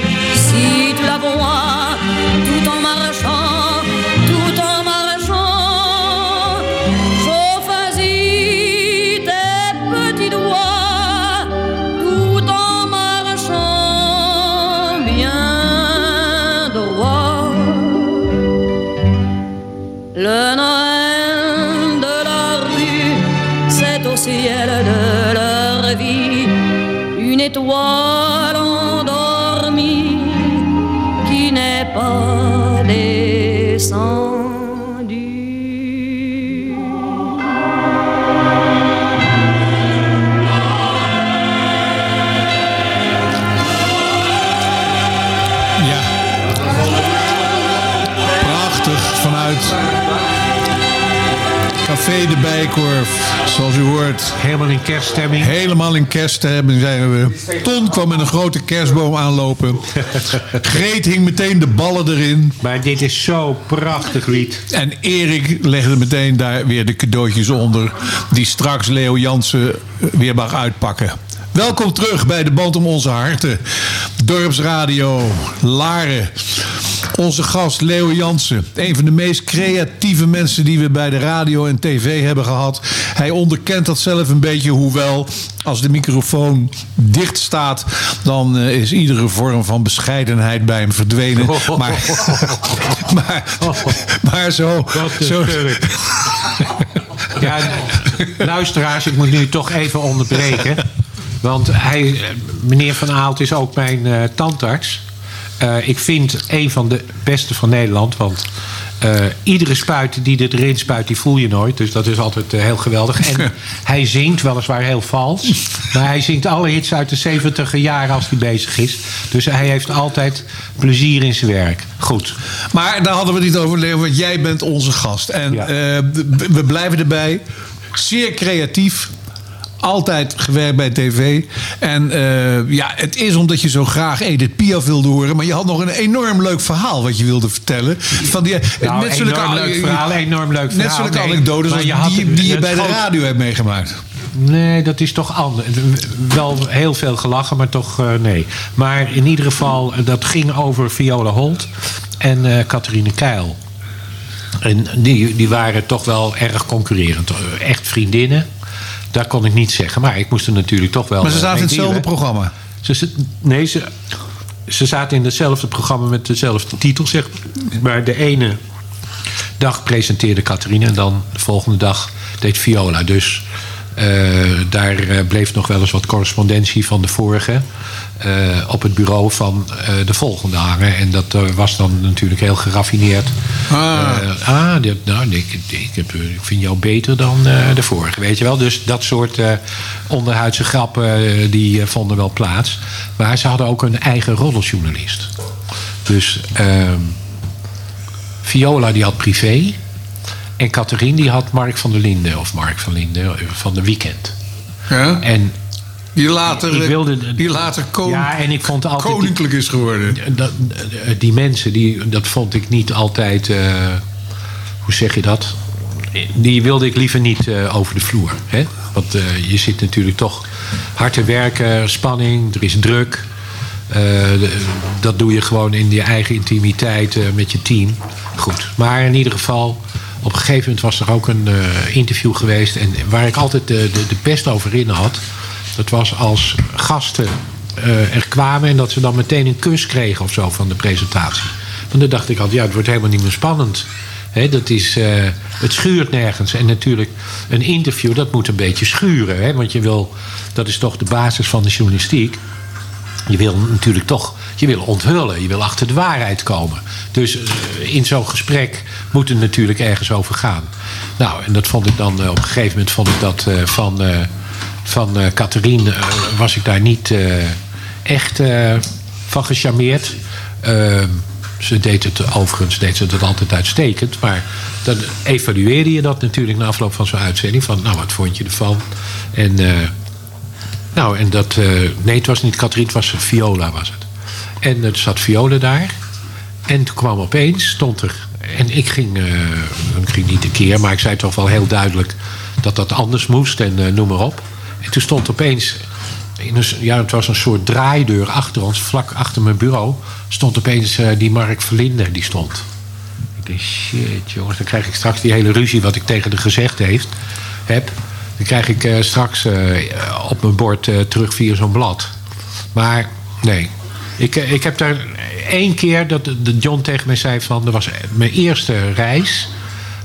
Zoals u hoort. Helemaal in kerststemming. Helemaal in kerststemming zijn we. Ton kwam met een grote kerstboom aanlopen. Greet hing meteen de ballen erin. Maar dit is zo prachtig lied. En Erik legde meteen daar weer de cadeautjes onder. Die straks Leo Jansen weer mag uitpakken. Welkom terug bij de Band om onze harten. Dorpsradio, Laren. Onze gast Leo Jansen. Een van de meest creatieve mensen die we bij de radio en tv hebben gehad. Hij onderkent dat zelf een beetje. Hoewel, als de microfoon dicht staat... dan eh, is iedere vorm van bescheidenheid bij hem verdwenen. Maar, maar, maar zo... is zo. Ja, luisteraars, ik moet nu toch even onderbreken. Want hij, meneer Van Aalt is ook mijn eh, tandarts. Eh, ik vind een van de beste van Nederland. Want eh, iedere spuit die er erin spuit, die voel je nooit. Dus dat is altijd eh, heel geweldig. En hij zingt weliswaar heel vals. Maar hij zingt alle hits uit de 70 jaren als hij bezig is. Dus hij heeft altijd plezier in zijn werk. Goed. Maar daar hadden we het niet over, Leo, want jij bent onze gast. En we blijven erbij. Zeer creatief. Altijd gewerkt bij tv. En eh, ja, het is omdat je zo graag Edith Piaf wilde horen. Maar je had nog een enorm leuk verhaal wat je wilde vertellen. Van die, Nou, enorm leuk verhaal, enorm leuk verhaal. Net zulke Nee, anekdotes als je had die, die je bij de radio hebt meegemaakt. Nee, dat is toch anders. Wel heel veel gelachen, maar toch eh, nee. Maar in ieder geval, eh, dat ging over Viola Holt en eh Catharine Keil. En die, die waren toch wel erg concurrerend. Eh, Echt vriendinnen. Dat kon ik niet zeggen. Maar ik moest er natuurlijk toch wel. Maar ze eh, zaten in hetzelfde programma. Ze, nee, ze, ze zaten in hetzelfde programma met dezelfde titel, zeg maar. De ene dag presenteerde Catharine en dan de volgende dag deed Viola. Dus daar eh, bleef nog wel eens wat correspondentie van de vorige eh, op het bureau van eh, de volgende hangen. En dat eh, was dan natuurlijk heel geraffineerd. Ah. Eh, ah, dit- nou, ik, ik, heb, eh, ik vind jou beter dan eh, de vorige, weet je wel. Dus dat soort eh, onderhuidse grappen, eh, die eh, vonden wel plaats. Maar ze hadden ook een eigen roddeljournalist. Dus ehm, Viola die had privé. En Catherine die had Mark van der Linden. Of Mark van Linden eh, van de Weekend. Ja? En Die later, Ik wilde- die later kon- ja, en ik vond altijd... koninklijk is geworden. dat, eh, die mensen, die, dat vond ik niet altijd... eh, hoe zeg je dat? Die wilde ik liever niet over de vloer. Hè? Want je zit natuurlijk toch hard te werken, spanning, er is druk. Dat doe je gewoon in je eigen intimiteit met je team. Goed, maar in ieder geval... Op een gegeven moment was er ook een eh, interview geweest... en waar ik altijd de, de, de pest over in had... dat was als gasten eh, er kwamen... en dat ze dan meteen een kus kregen of zo van de presentatie. Want dan dacht ik altijd, ja, het wordt helemaal niet meer spannend. Dat is, eh, het schuurt nergens. En natuurlijk, een interview, dat moet een beetje schuren. Hè, want je wil, dat is toch de basis van de journalistiek. Je wil natuurlijk toch, je wil onthullen, je wil achter de waarheid komen. Dus eh, in zo'n gesprek moet het natuurlijk ergens over gaan. Nou, en dat vond ik dan, eh, op een gegeven moment vond ik dat eh, van, van Catherine, was ik daar niet echt van gecharmeerd. Ehm, ze deed het, overigens deed ze het altijd uitstekend. Maar dan evalueerde je dat natuurlijk na afloop van zo'n uitzending. Van, nou, wat vond je ervan? En... eh, nou, en dat... eh, nee, het was niet Katrien, het was Viola was het. En er zat Viola daar. En toen kwam opeens, stond er... En ik ging, eh, ik ging niet een keer, maar ik zei toch wel heel duidelijk... dat dat anders moest en eh, noem maar op. En toen stond opeens... In ja, het was een soort draaideur achter ons, vlak achter mijn bureau... stond opeens eh, die Mark Verlinden, die stond. Ik dacht, shit jongens, dan krijg ik straks die hele ruzie... wat ik tegen de gezegd heeft, heb... dan krijg ik eh, straks eh, op mijn bord eh, terug via zo'n blad. Maar nee, ik, ik heb daar één keer dat de- John tegen mij zei van... er was mijn eerste reis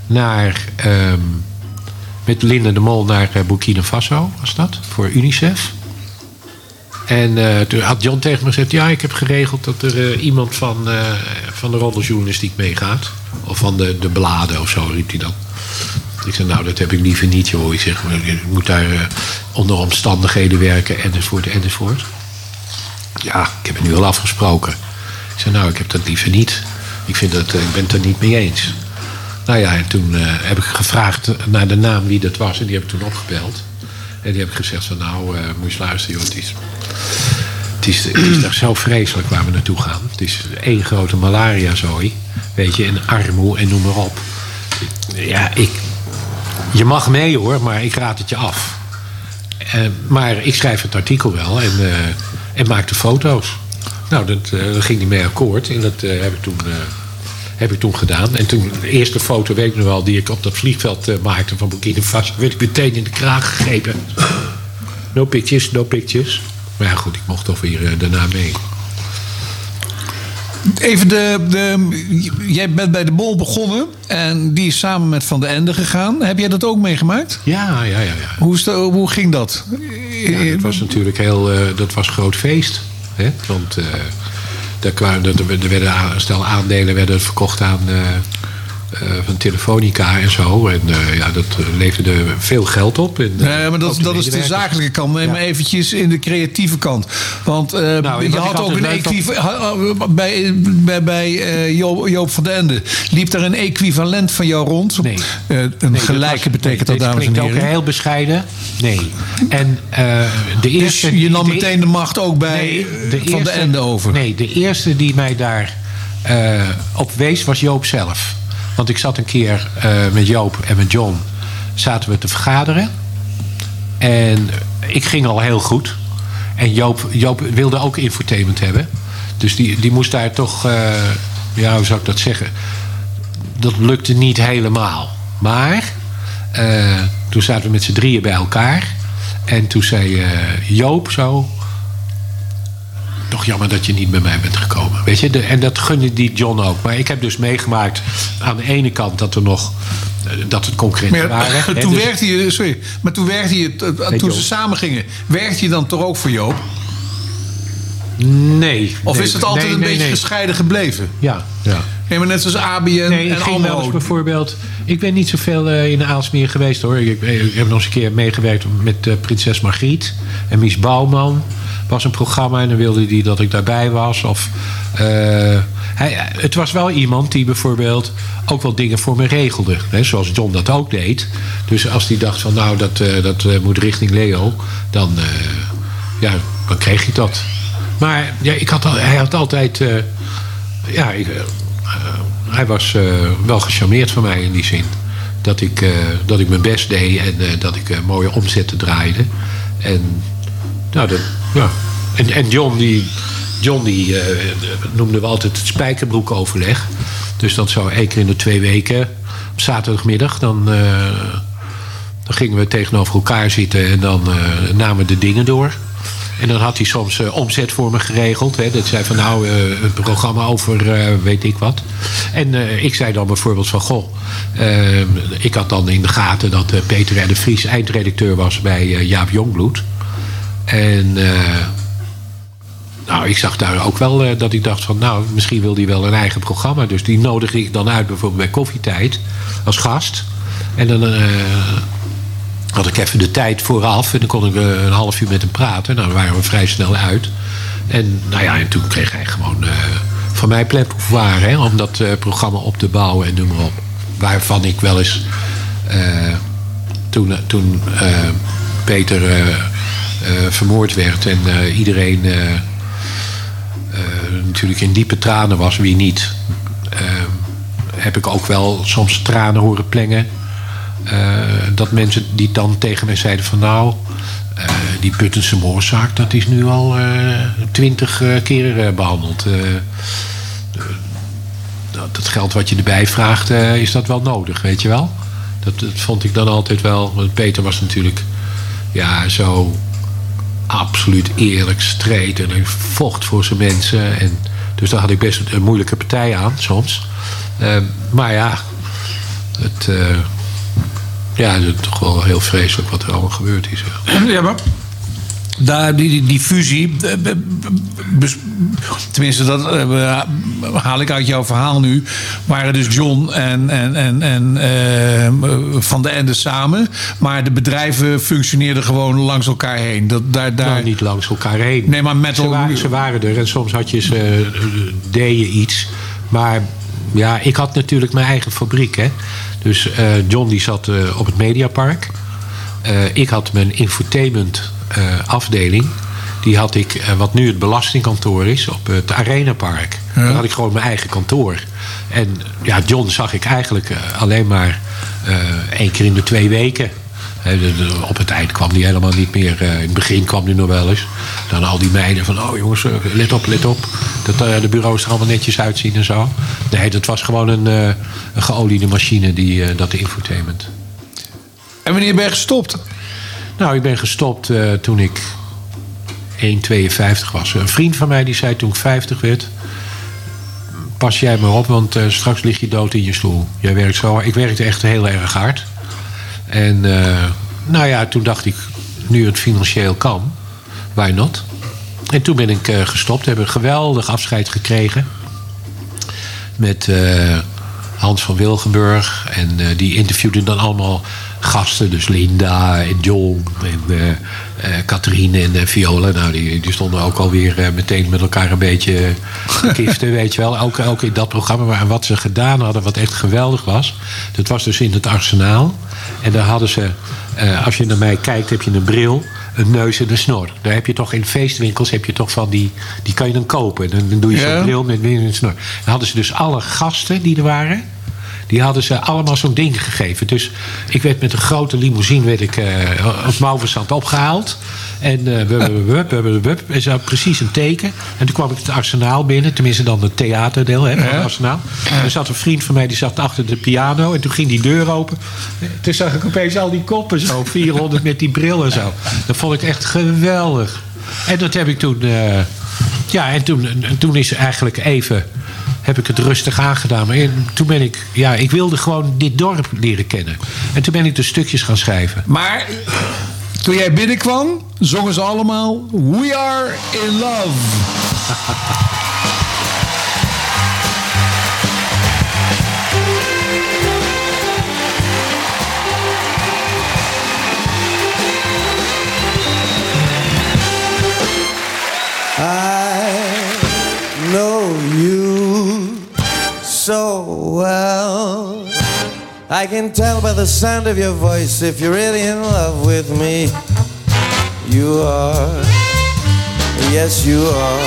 naar... ehm, met Linda de Mol naar Burkina Faso, was dat, voor UNICEF. En toen had John tegen me gezegd... ja, ik heb geregeld dat er iemand van, van de roddeljournalistiek meegaat. Of van de, de bladen of zo, riep hij dan. Ik zei, nou, dat heb ik liever niet, joh. Ik zeg, moet daar eh, onder omstandigheden werken, enzovoort, enzovoort. Ja, ik heb het nu al afgesproken. Ik zei, nou, ik heb dat liever niet. Ik, vind dat, eh, ik ben het er niet mee eens. Nou ja, en toen eh, heb ik gevraagd naar de naam wie dat was. En die heb ik toen opgebeld. En die heb ik gezegd van, nou, eh, moet je luisteren, joh. Het is, het is, het toch zo vreselijk waar we naartoe gaan. Het is één grote malaria-zooi. Weet je, en armoe en noem maar op. Ja, ik... Je mag mee hoor, maar ik raad het je af. Eh, maar ik schrijf het artikel wel en, eh, en maak de foto's. Nou, dat, eh, ging hij mee akkoord. En dat heb, ik toen, heb ik toen gedaan. En toen, de eerste foto, weet ik nog wel, die ik op dat vliegveld maakte van Burkina Faso, werd ik meteen in de kraag gegrepen. No pictures, no pictures. Maar ja, goed, ik mocht toch weer daarna mee. Even de, de. Jij bent bij de Bol begonnen. En die is samen met Van de Ende gegaan. Heb jij dat ook meegemaakt? Ja, ja, ja. ja. Hoe, is de, hoe ging dat? Ja, dat was natuurlijk heel, eh, dat was een groot feest. Hè? Want daar kwamen, er, er werden een stel aandelen werden verkocht aan eh, van Telefonica en zo. En eh, ja, dat eh, leverde veel geld op. En, eh, Nee, maar dat, de dat is de zakelijke kant. Maar maar eventjes in de creatieve kant. Want eh, Nou, je had ook een equivalent... Bij, bij, bij eh, Joop, Joop van den Ende liep er een equivalent van jou rond. Nee. een Nee, gelijke was- betekent nee, dat, dames en heren. ook heel bescheiden. Nee. En eh, de Dus eerste... je nam de- meteen de macht ook bij Nee, eh, de Van de eerste- Ende over. Nee, de eerste die mij daar eh, op wees was Joop zelf. Want ik zat een keer eh, met Joop en met John... zaten we te vergaderen. En ik ging al heel goed. En Joop, Joop wilde ook infotainment hebben. Dus die, die moest daar toch... eh, ja, hoe zou ik dat zeggen? Dat lukte niet helemaal. Maar eh, toen zaten we met z'n drieën bij elkaar. En toen zei Joop zo... Toch jammer dat je niet bij mij bent gekomen. Weet je, de, en dat gunde die John ook. Maar ik heb dus meegemaakt aan de ene kant dat er nog... eh, dat het concurrenten Maar, waren. hè, toen dus- werkte je, sorry, maar toen werkte je, eh, toen Joop. ze samen gingen, werkte je dan toch ook voor Joop? Nee. Of nee, is het altijd nee, een nee, beetje gescheiden gebleven? Ja, ja. Nee, maar net zoals ABN Nee, en Almro. bijvoorbeeld... Ik ben niet zoveel eh, in Aalsmeer geweest hoor. Ik, ik heb nog eens een keer meegewerkt met eh, prinses Margriet en Mies Bouwman. Was een programma en dan wilde hij dat ik daarbij was. Of, eh, hij, het was wel iemand die bijvoorbeeld ook wel dingen voor me regelde. Hè, zoals John dat ook deed. Dus als hij dacht van nou, dat, eh, dat eh, moet richting Leo, dan, ja, dan kreeg hij dat. Maar ja, ik had hij had altijd. ja, ik, hij was wel gecharmeerd van mij in die zin. Dat ik, dat ik mijn best deed en dat ik mooie omzetten draaide. En, nou, ja. en, en John, die, John die, eh, noemden we altijd het spijkerbroekoverleg. Dus dat zou één keer in de twee weken, op zaterdagmiddag, dan, eh, dan gingen we tegenover elkaar zitten en dan eh, namen de dingen door. En dan had hij soms eh, omzet voor me geregeld. Hè. Dat zei van nou, een programma over weet ik wat. En ik zei dan bijvoorbeeld van goh, eh, ik had dan in de gaten dat Peter R. de Vries eindredacteur was bij Jaap Jongbloed. En eh, nou, ik zag daar ook wel eh, dat ik dacht van nou, misschien wil hij wel een eigen programma. Dus die nodigde ik dan uit bijvoorbeeld bij Koffietijd als gast. En dan eh, had ik even de tijd vooraf en dan kon ik een half uur met hem praten. Nou, dan waren we vrij snel uit. En nou ja, en toen kreeg hij gewoon van mij plein pouvoir hè, om dat programma op te bouwen en noem maar op. Waarvan ik wel eens toen, toen Peter vermoord werd en eh, iedereen eh, eh, natuurlijk in diepe tranen was, wie niet, eh, heb ik ook wel soms tranen horen plengen. Eh, dat mensen die dan tegen mij zeiden van nou, eh, die Puttense moordzaak, dat is nu al twintig keer eh, behandeld. Eh, dat, geld wat je erbij vraagt, eh, is dat wel nodig, weet je wel? Dat, dat vond ik dan altijd wel. Want Peter was natuurlijk ja, zo absoluut eerlijk, streed en hij vocht voor zijn mensen. En, dus daar had ik best een moeilijke partij aan soms. Eh, maar ja, het, eh, ja, het is toch wel heel vreselijk wat er allemaal gebeurd is. Ja, maar daar, die, die, fusie, eh, bes- tenminste dat eh, haal ik uit jouw verhaal nu, waren dus John en, en, en, en eh, Van de Ende samen. Maar de bedrijven functioneerden gewoon langs elkaar heen. Dat, daar, daar... Nou, niet langs elkaar heen. Nee, maar met ze, waren, ze waren er en soms had je ze, deed je iets. Maar ja, ik had natuurlijk mijn eigen fabriek. Hè? Dus John die zat op het Mediapark. Ik had mijn infotainment afdeling. Die had ik, eh, wat nu het belastingkantoor is, op het Arenapark. Daar had ik gewoon mijn eigen kantoor. En ja, John zag ik eigenlijk eh, alleen maar eh, één keer in de twee weken. Op het eind kwam die helemaal niet meer. eh, in het begin kwam die nog wel eens. Dan al die meiden van, oh jongens, eh, let op, let op. Dat eh, de bureaus er allemaal netjes uitzien en zo. Nee, dat was gewoon een, eh, een geoliede machine, die, eh, dat infotainment. En wanneer ben je gestopt? Nou, ik ben gestopt eh, toen ik 1,52 was. Een vriend van mij die zei toen ik 50 werd... pas jij maar op, want eh, straks lig je dood in je stoel. Jij werkt zo Ik werkte echt heel erg hard. En eh, nou ja, toen dacht ik, nu het financieel kan, why not? En toen ben ik gestopt. Hebben een geweldig afscheid gekregen. Met Hans van Wilgenburg. En eh, die interviewden dan allemaal gasten. Dus Linda en John en eh eh, Catherine en Viola. Nou, die, die stonden ook alweer meteen met elkaar een beetje te kiften, weet je wel. Ook, ook in dat programma. Maar wat ze gedaan hadden, wat echt geweldig was... dat was dus in het arsenaal. En daar hadden ze... als je naar mij kijkt, heb je een bril een neus en een snor. Daar heb je toch in feestwinkels heb je toch van die. Die kan je dan kopen. Dan, dan doe je zo'n bril met een snor. Dan hadden ze dus alle gasten die er waren. Die hadden ze allemaal zo'n ding gegeven. Dus ik werd met een grote limousine werd ik, eh, op Mauversand opgehaald. En eh wup, wup, wup, wup. En precies een teken. En toen kwam ik het arsenaal binnen. Tenminste dan het theaterdeel hè, van het arsenaal. Er zat een vriend van mij die zat achter de piano. En toen ging die deur open. Toen zag ik opeens al die koppen zo. 400 met die bril en zo. Dat vond ik echt geweldig. En dat heb ik toen... eh, ja, en toen, en toen is eigenlijk even heb ik het rustig aangedaan. maar toen ben ik, ja, ik wilde gewoon dit dorp leren kennen. En toen ben ik dus stukjes gaan schrijven. Maar toen jij binnenkwam, zongen ze allemaal We Are In Love. I know you can tell by the sound of your voice if you're really in love with me. You are, yes, you are.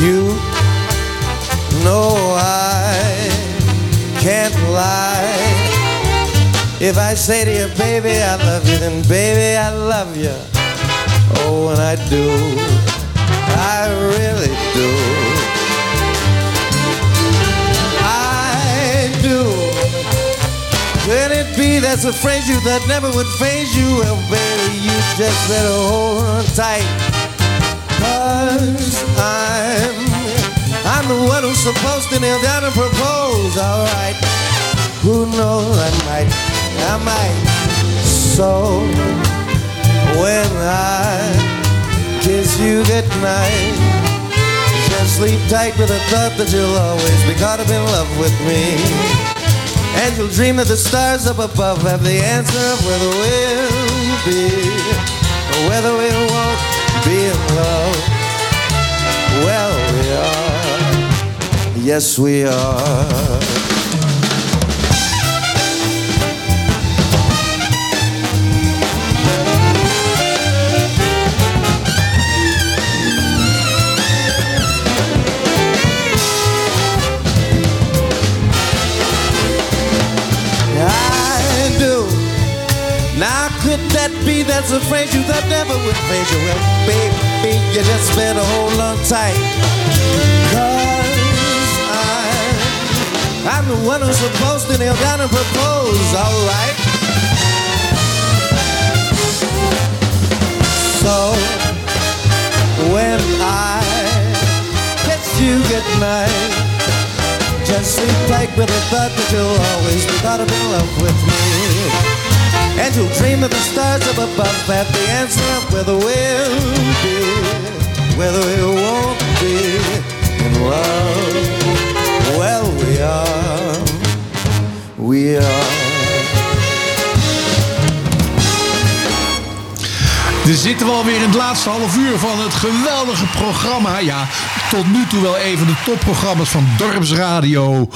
You know I can't lie. If I say to you, baby, I love you, then baby, I love you. Oh, and I do. I really do. I do. Could it be that's a phrase you that never would phase you? Well, baby, you just better hold on tight. Cause I'm, I'm the one who's supposed to kneel down and propose, alright. Who knows, I might, I might. So, when I kiss you goodnight, just sleep tight with the thought that you'll always be caught up in love with me. And you'll dream that the stars up above have the answer of whether we'll be or whether we won't be in love. Well, we are. Yes, we are. Be that's a phrase you that never would phase you? Well, baby, you just better hold on tight. Cause I'm, I'm the one who's supposed to kneel down and propose, alright? So, when I kiss you goodnight, just sleep tight with the thought that you'll always be caught up in love with me. And you'll dream the stars up above the answer whether be, we won't be love. Well, we are, we are. Zitten we alweer in het laatste half uur van het geweldige programma. Ja, tot nu toe wel een van de topprogramma's van Dorpsradio.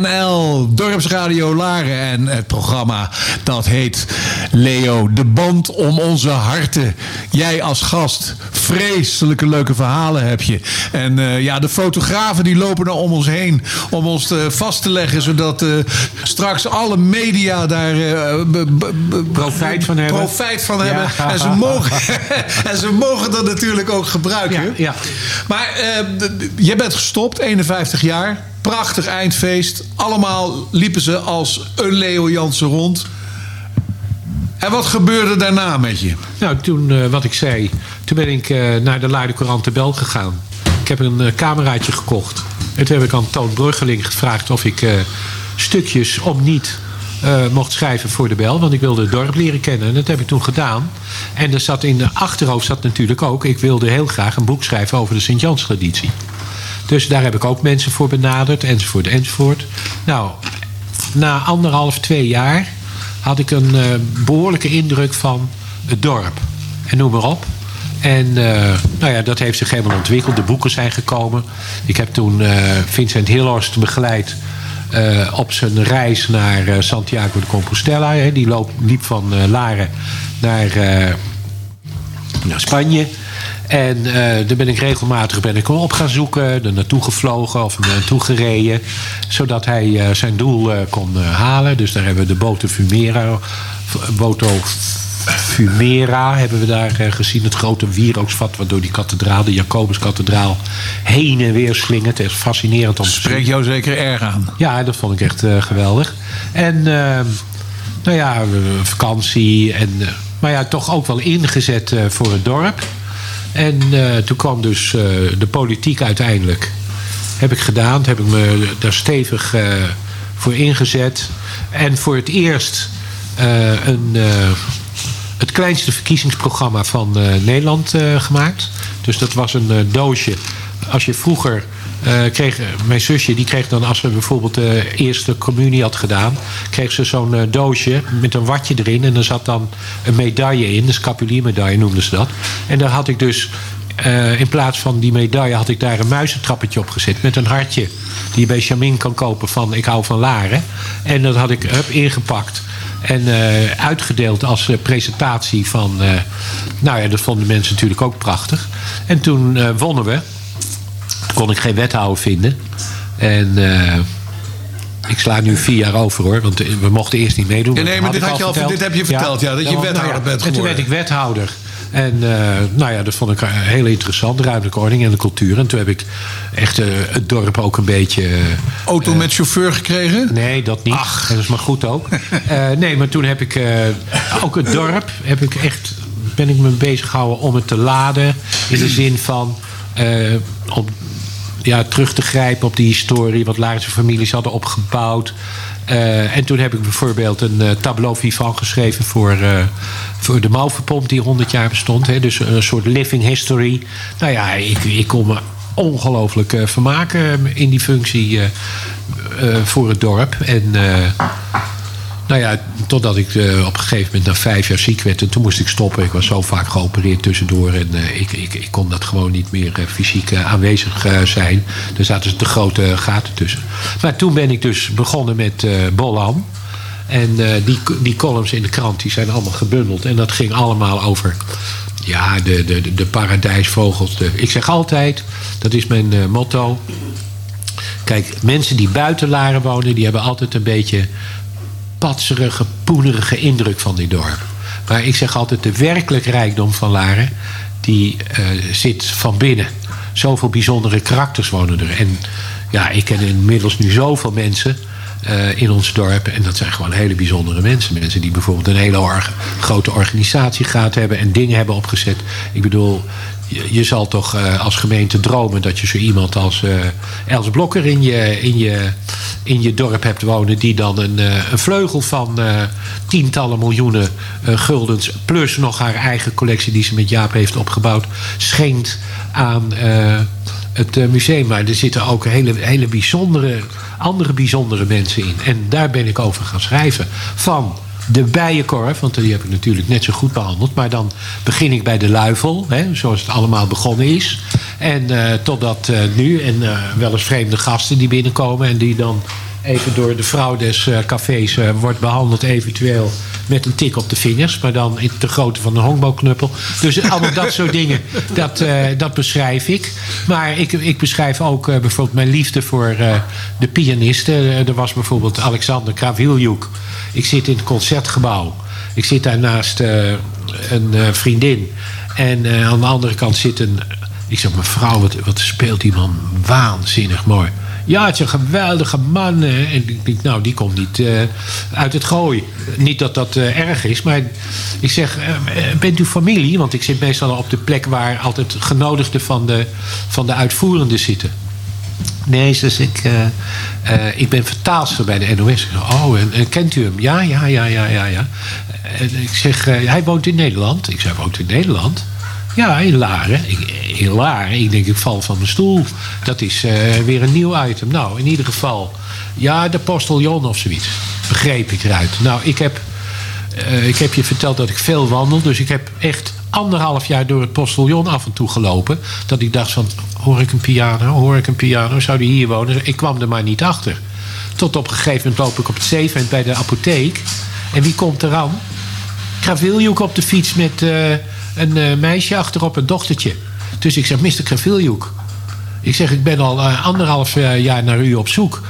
NL, Dorpsradio Laren. En het programma dat heet Leo, de band om onze harten. Jij als gast, vreselijke leuke verhalen heb je. En eh, ja, de fotografen die lopen er om ons heen om ons te, vast te leggen, zodat eh, straks alle media daar eh, Profijt van hebben. profijt van Ja. hebben. En, ze mogen, en ze mogen dat natuurlijk ook gebruiken. Ja, Maar eh, d- d- jij bent gestopt, 51 jaar. Prachtig eindfeest. Allemaal liepen ze als een Leo Jansen rond. En wat gebeurde daarna met je? Nou, toen, eh, wat ik zei, toen ben ik eh, naar de Luide Courant de Bel gegaan. Ik heb een eh, cameraatje gekocht. En toen heb ik aan Toon Bruggeling gevraagd of ik stukjes om niet mocht schrijven voor de Bel. Want ik wilde het dorp leren kennen. En dat heb ik toen gedaan. En er zat in de achterhoofd zat natuurlijk ook... ik wilde heel graag een boek schrijven over de Sint-Jans-traditie. Dus daar heb ik ook mensen voor benaderd, enzovoort, enzovoort. Nou, na anderhalf, twee jaar had ik een eh, behoorlijke indruk van het dorp. En noem maar op. En eh, nou ja, dat heeft zich helemaal ontwikkeld. De boeken zijn gekomen. Ik heb toen eh, Vincent Hillhorst begeleid op zijn reis naar Santiago de Compostela. Hè. Die liep van Laren naar, naar Spanje. En eh, daar ben ik regelmatig ben ik op gaan zoeken. Er naartoe gevlogen of naartoe gereden. Zodat hij eh, zijn doel eh, kon halen. Dus daar hebben we de Boto Fumera. Boto Fumera hebben we daar gezien. Het grote wierooksvat waardoor die kathedraal, de Jacobuskathedraal, heen en weer slingert. Het is fascinerend om te zien. Spreek jou zeker erg aan. Ja, dat vond ik echt geweldig. En eh, nou ja, vakantie. En, maar ja, toch ook wel ingezet voor het dorp. En eh, toen kwam dus eh, de politiek uiteindelijk. Heb ik gedaan. Heb ik me daar stevig eh, voor ingezet. En voor het eerst een, het kleinste verkiezingsprogramma van Nederland gemaakt. Dus dat was een doosje. Als je vroeger eh, kreeg, mijn zusje die kreeg dan als ze bijvoorbeeld de eerste communie had gedaan, kreeg ze zo'n eh, doosje met een watje erin en er zat dan een medaille in, de scapuliermedaille noemden ze dat. En daar had ik dus eh, in plaats van die medaille had ik daar een muizentrappetje op gezet met een hartje. Die je bij Chamin kan kopen van ik hou van Laren. En dat had ik hup, ingepakt. En eh, uitgedeeld als eh, presentatie van... eh, nou ja, dat vonden mensen natuurlijk ook prachtig. En toen eh, wonnen we. Kon ik geen wethouder vinden. En eh, ik sla nu vier jaar over hoor. Want eh, we mochten eerst niet meedoen. Ja, nee, maar dit had je al- dit heb je verteld, ja, dat je wethouder bent En toen werd geworden. ik wethouder. En eh, nou ja, dat vond ik heel interessant. Ruimtelijke ordening en de cultuur. En toen heb ik echt eh, het dorp ook een beetje... eh, Auto met chauffeur gekregen? Nee, dat niet. Dat is maar goed ook. Eh, nee, maar toen heb ik eh, ook het dorp heb ik echt ben ik me bezig gehouden om het te laden in de zin van eh, om ja, terug te grijpen op die historie wat Laarse families hadden opgebouwd. Eh, en toen heb ik bijvoorbeeld een eh, tableau vivant geschreven voor, eh, voor de Mauvenpomp die 100 jaar bestond. Hè, dus een soort living history. Nou ja, ik, ik kon me ongelooflijk eh, vermaken in die functie eh, eh, voor het dorp. En eh, nou ja, totdat ik eh, op een gegeven moment na vijf jaar ziek werd. En toen moest ik stoppen. Ik was zo vaak geopereerd tussendoor. En eh, ik, ik, ik kon dat gewoon niet meer eh, fysiek aanwezig zijn. Er zaten te grote gaten tussen. Maar toen ben ik dus begonnen met Bollan. En die, die columns in de krant die zijn allemaal gebundeld. En dat ging allemaal over ja, de, de, de, paradijsvogels. Ik zeg altijd, dat is mijn motto. Kijk, mensen die buiten Laren wonen, die hebben altijd een beetje patserige, poenerige indruk van dit dorp. Maar ik zeg altijd, de werkelijk rijkdom van Laren, die eh, zit van binnen. Zoveel bijzondere karakters wonen er. En ja, ik ken inmiddels nu zoveel mensen eh, in ons dorp. En dat zijn gewoon hele bijzondere mensen. Mensen die bijvoorbeeld een hele grote organisatie gehad hebben en dingen hebben opgezet. Ik bedoel, je, je zal toch eh, als gemeente dromen dat je zo iemand als eh, Els Blokker in je, in, je, in je dorp hebt wonen. Die dan een, eh, een vleugel van tientallen miljoenen guldens. Plus nog haar eigen collectie die ze met Jaap heeft opgebouwd. Schenkt aan het museum. Maar er zitten ook hele, hele bijzondere, andere bijzondere mensen in. En daar ben ik over gaan schrijven. Van de bijenkorf, want die heb ik natuurlijk net zo goed behandeld. Maar dan begin ik bij de luifel, hè, zoals het allemaal begonnen is. En eh, totdat eh, nu, en eh, wel eens vreemde gasten die binnenkomen... en die dan even door de vrouw des eh, cafés eh, wordt behandeld... eventueel met een tik op de vingers... maar dan in de grootte van een honkbalknuppel. Dus allemaal dat soort dingen, dat, eh, dat beschrijf ik. Maar ik, ik beschrijf ook bijvoorbeeld mijn liefde voor de pianisten. Er was bijvoorbeeld Alexander Kraviljuk. Ik zit in het concertgebouw. Ik zit daar naast eh, een vriendin. En aan de andere kant zit een... Ik zeg, mevrouw, wat, wat speelt die man waanzinnig mooi. Ja, het is een geweldige man. En ik nou, die komt niet eh, uit het gooi. Niet dat dat eh, erg is, maar ik zeg, eh, bent u familie? Want ik zit meestal op de plek waar altijd genodigden van de, van de uitvoerenden zitten. Nee, dus ik, ik ben vertaalster bij de NOS. Oh, en, en kent u hem? Ja, ja, ja, ja, ja. ja. En ik zeg, hij woont in Nederland. Ik zeg, woont in Nederland? Ja, in Laren. Ik. Ik denk, ik val van mijn stoel. Dat is eh, weer een nieuw item. Nou, in ieder geval. Ja, de postiljon of zoiets. Begreep ik eruit. Nou, ik heb, eh, ik heb je verteld dat ik veel wandel. Dus ik heb echt anderhalf jaar door het postiljon af en toe gelopen. Dat ik dacht van, hoor ik een piano? Hoor ik een piano? Zou die hier wonen? Ik kwam er maar niet achter. Tot op een gegeven moment loop ik op het zeevent bij de apotheek. En wie komt eraan? Graviljoek op de fiets met eh, een eh, meisje achterop, een dochtertje. Dus ik zeg, Mr. Graviljoek. Ik zeg, ik ben al eh, anderhalf eh, jaar naar u op zoek.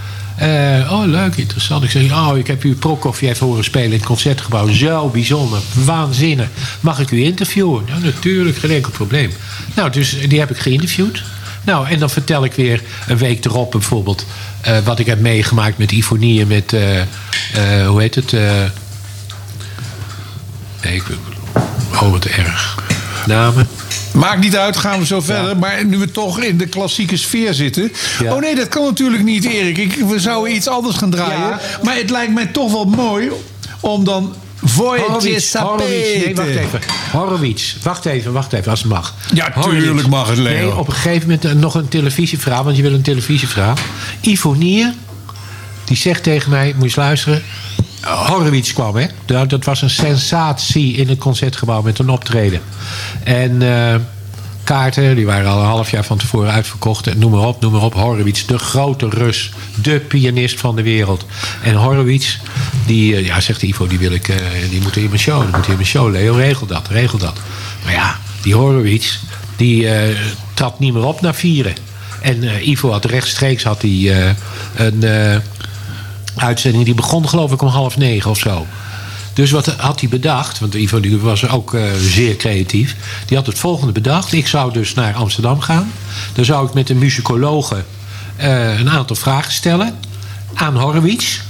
Oh, leuk, interessant. Ik zeg, oh, ik heb u Prokofjev horen spelen in het concertgebouw. Zo bijzonder, waanzinnig. Mag ik u interviewen? Ja, natuurlijk, geen enkel probleem. Nou, dus die heb ik geïnterviewd. Nou, en dan vertel ik weer een week erop bijvoorbeeld... wat ik heb meegemaakt met Ifonie en met... hoe heet het? nee, ik... Oh, wat erg. Namen. Maakt niet uit, gaan we zo verder. Maar nu we toch in de klassieke sfeer zitten. Oh nee, dat kan natuurlijk niet, Erik. Ik, we zouden iets anders gaan draaien. Maar het lijkt mij toch wel mooi om dan... Horowitz, Horowitz. Nee, wacht even. Horowitz. Wacht even, wacht even, als het mag. Ja, tuurlijk mag het, Leo. Nee, op een gegeven moment eh, nog een televisieverhaal, want je wil een televisieverhaal. Ivonier, die zegt tegen mij, moet je eens luisteren. Horowitz kwam, hè? Nou, dat was een sensatie in het concertgebouw met een optreden. En eh, kaarten. Die waren al een half jaar van tevoren uitverkocht. Noem maar op, noem maar op. Horowitz, de grote Rus. De pianist van de wereld. En Horowitz, die, eh, ja, zegt Ivo, die wil ik, eh, die moet in mijn show. Die moet in mijn show. Leo, regel dat, regel dat. Maar ja, die Horowitz, die trad niet meer op na vieren. En Ivo had rechtstreeks had hij, een uitzending. Die begon geloof ik om half negen of zo. Dus wat had hij bedacht? Want Ivo was ook eh, zeer creatief. Die had het volgende bedacht. Ik zou dus naar Amsterdam gaan. Dan zou ik met een muzikologe eh, een aantal vragen stellen. Aan Horowitz.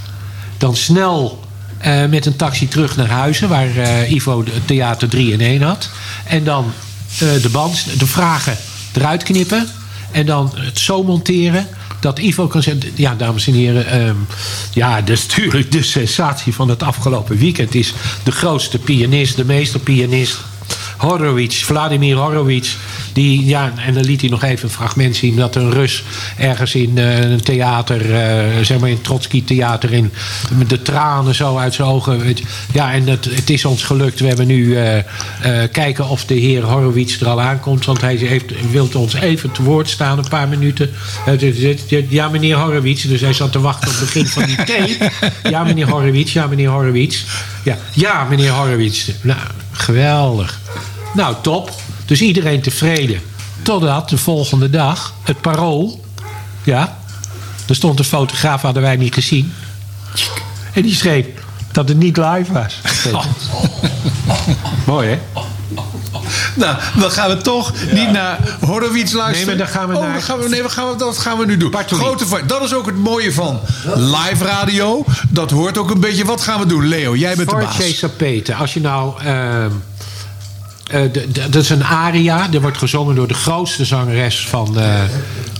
Dan snel eh, met een taxi terug naar Huizen. Waar Ivo de theater 3 in 1 had. En dan de band, de vragen eruit knippen. En dan het zo monteren dat Ivo kan zeggen... Ja, dames en heren. ehm, ja, is natuurlijk de sensatie van het afgelopen weekend. Is de grootste pianist, de meesterpianist... Horowitz, Vladimir Horowitz. Die, ja, en dan liet hij nog even een fragment zien... dat een Rus ergens in eh, een theater... eh, zeg maar in Trotsky theater... In, met de tranen zo uit zijn ogen. weet. Ja, en het, het is ons gelukt. We hebben nu eh, kijken of de heer Horowitz er al aankomt. Want hij heeft, wil ons even te woord staan, een paar minuten. Ja, meneer Horowitz. Dus hij zat te wachten op het begin van die tape. Ja, meneer Horowitz. Ja, meneer Horowitz. Ja, ja meneer Horowitz. Nou, geweldig. Nou, top. Dus iedereen tevreden. Totdat de volgende dag het parool. Ja, er stond een fotograaf, hadden wij niet gezien. En die schreef dat het niet live was. Mooi, hè? Nou, dan gaan we toch niet naar Horowitz luisteren. Nee, maar dan gaan we oh, naar- dan gaan we, nee, wat gaan we, dat gaan we nu doen. Grote, dat is ook het mooie van live radio. Dat hoort ook een beetje. Wat gaan we doen? Leo, jij bent de baas. Sapete. Als je nou... ehm, eh, dat is een aria. Die wordt gezongen door de grootste zangeres van,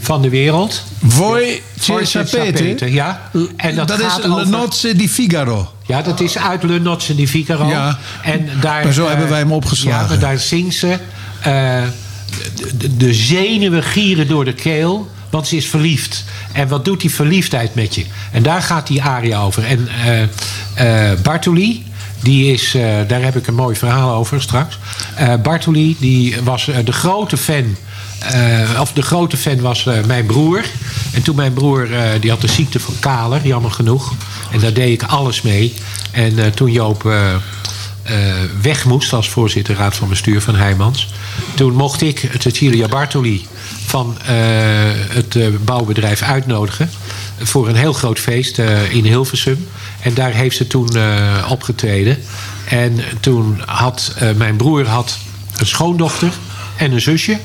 van de wereld. Voi Sapete. Ja. En dat, Dat, gaat is over- Nozze di Figaro. Ja, dat is uit Le Nozze di Figaro. Ja. En daar, Maar zo eh, hebben wij hem opgeslagen. Ja, maar daar zingt ze... eh, de, zenuwen gieren door de keel, want ze is verliefd. En wat doet die verliefdheid met je? En daar gaat die aria over. En eh, Bartoli, die is, daar heb ik een mooi verhaal over straks. Bartoli, die was de grote fan... eh, of de grote fan was eh, mijn broer. En toen mijn broer, eh, die had de ziekte van Kaler, jammer genoeg. En daar deed ik alles mee. En toen Joop weg moest als voorzitter raad van bestuur van Heijmans. Toen mocht ik Cecilia Bartoli van het bouwbedrijf uitnodigen. Voor een heel groot feest in Hilversum. En daar heeft ze toen opgetreden. En toen had mijn broer had een schoondochter en een zusje.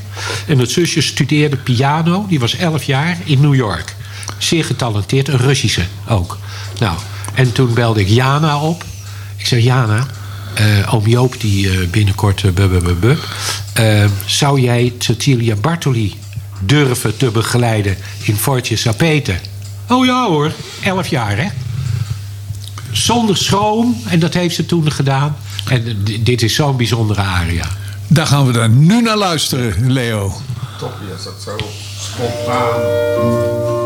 En dat zusje studeerde piano. Die was 11 jaar in New York. Zeer getalenteerd, een Russische ook. Nou, en toen belde ik Jana op. Ik zeg, Jana, eh oom Joop die eh, binnenkort... Eh, zou jij Cecilia Bartoli durven te begeleiden in Fortje Sapete? Oh ja hoor, 11 jaar hè. Zonder schroom. En dat heeft ze toen gedaan. En dit is zo'n bijzondere aria. Daar gaan we daar nu naar luisteren, Leo. Ja, is dat zo spontaan.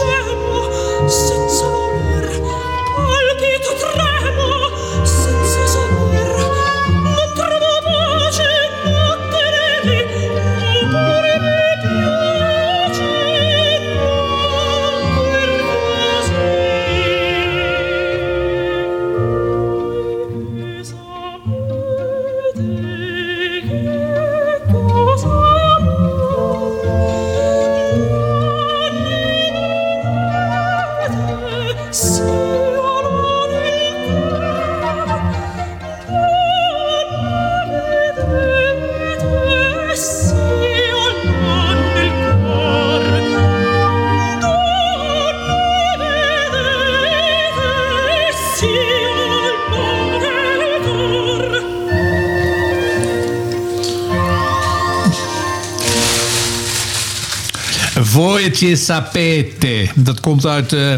share Ci sapete. Dat komt uit eh,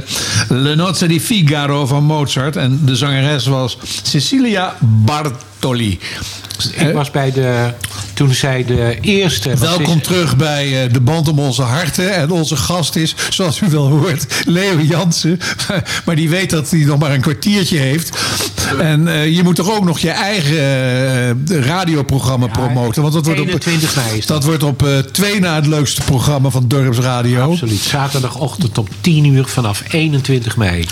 Le Nozze di Figaro van Mozart. En de zangeres was Cecilia Bartoli. Ik was bij de... Toen zij de eerste... Welkom is- terug bij eh, de band om onze harten. En onze gast is, zoals u wel hoort, Leo Jansen. Maar die weet dat hij nog maar een kwartiertje heeft. En eh, je moet toch ook nog je eigen eh, radioprogramma promoten. Want dat wordt op, 21 mei is dat wordt op eh, twee na het leukste programma van Dorpsradio. Absoluut. Zaterdagochtend om 10 uur vanaf 21 mei.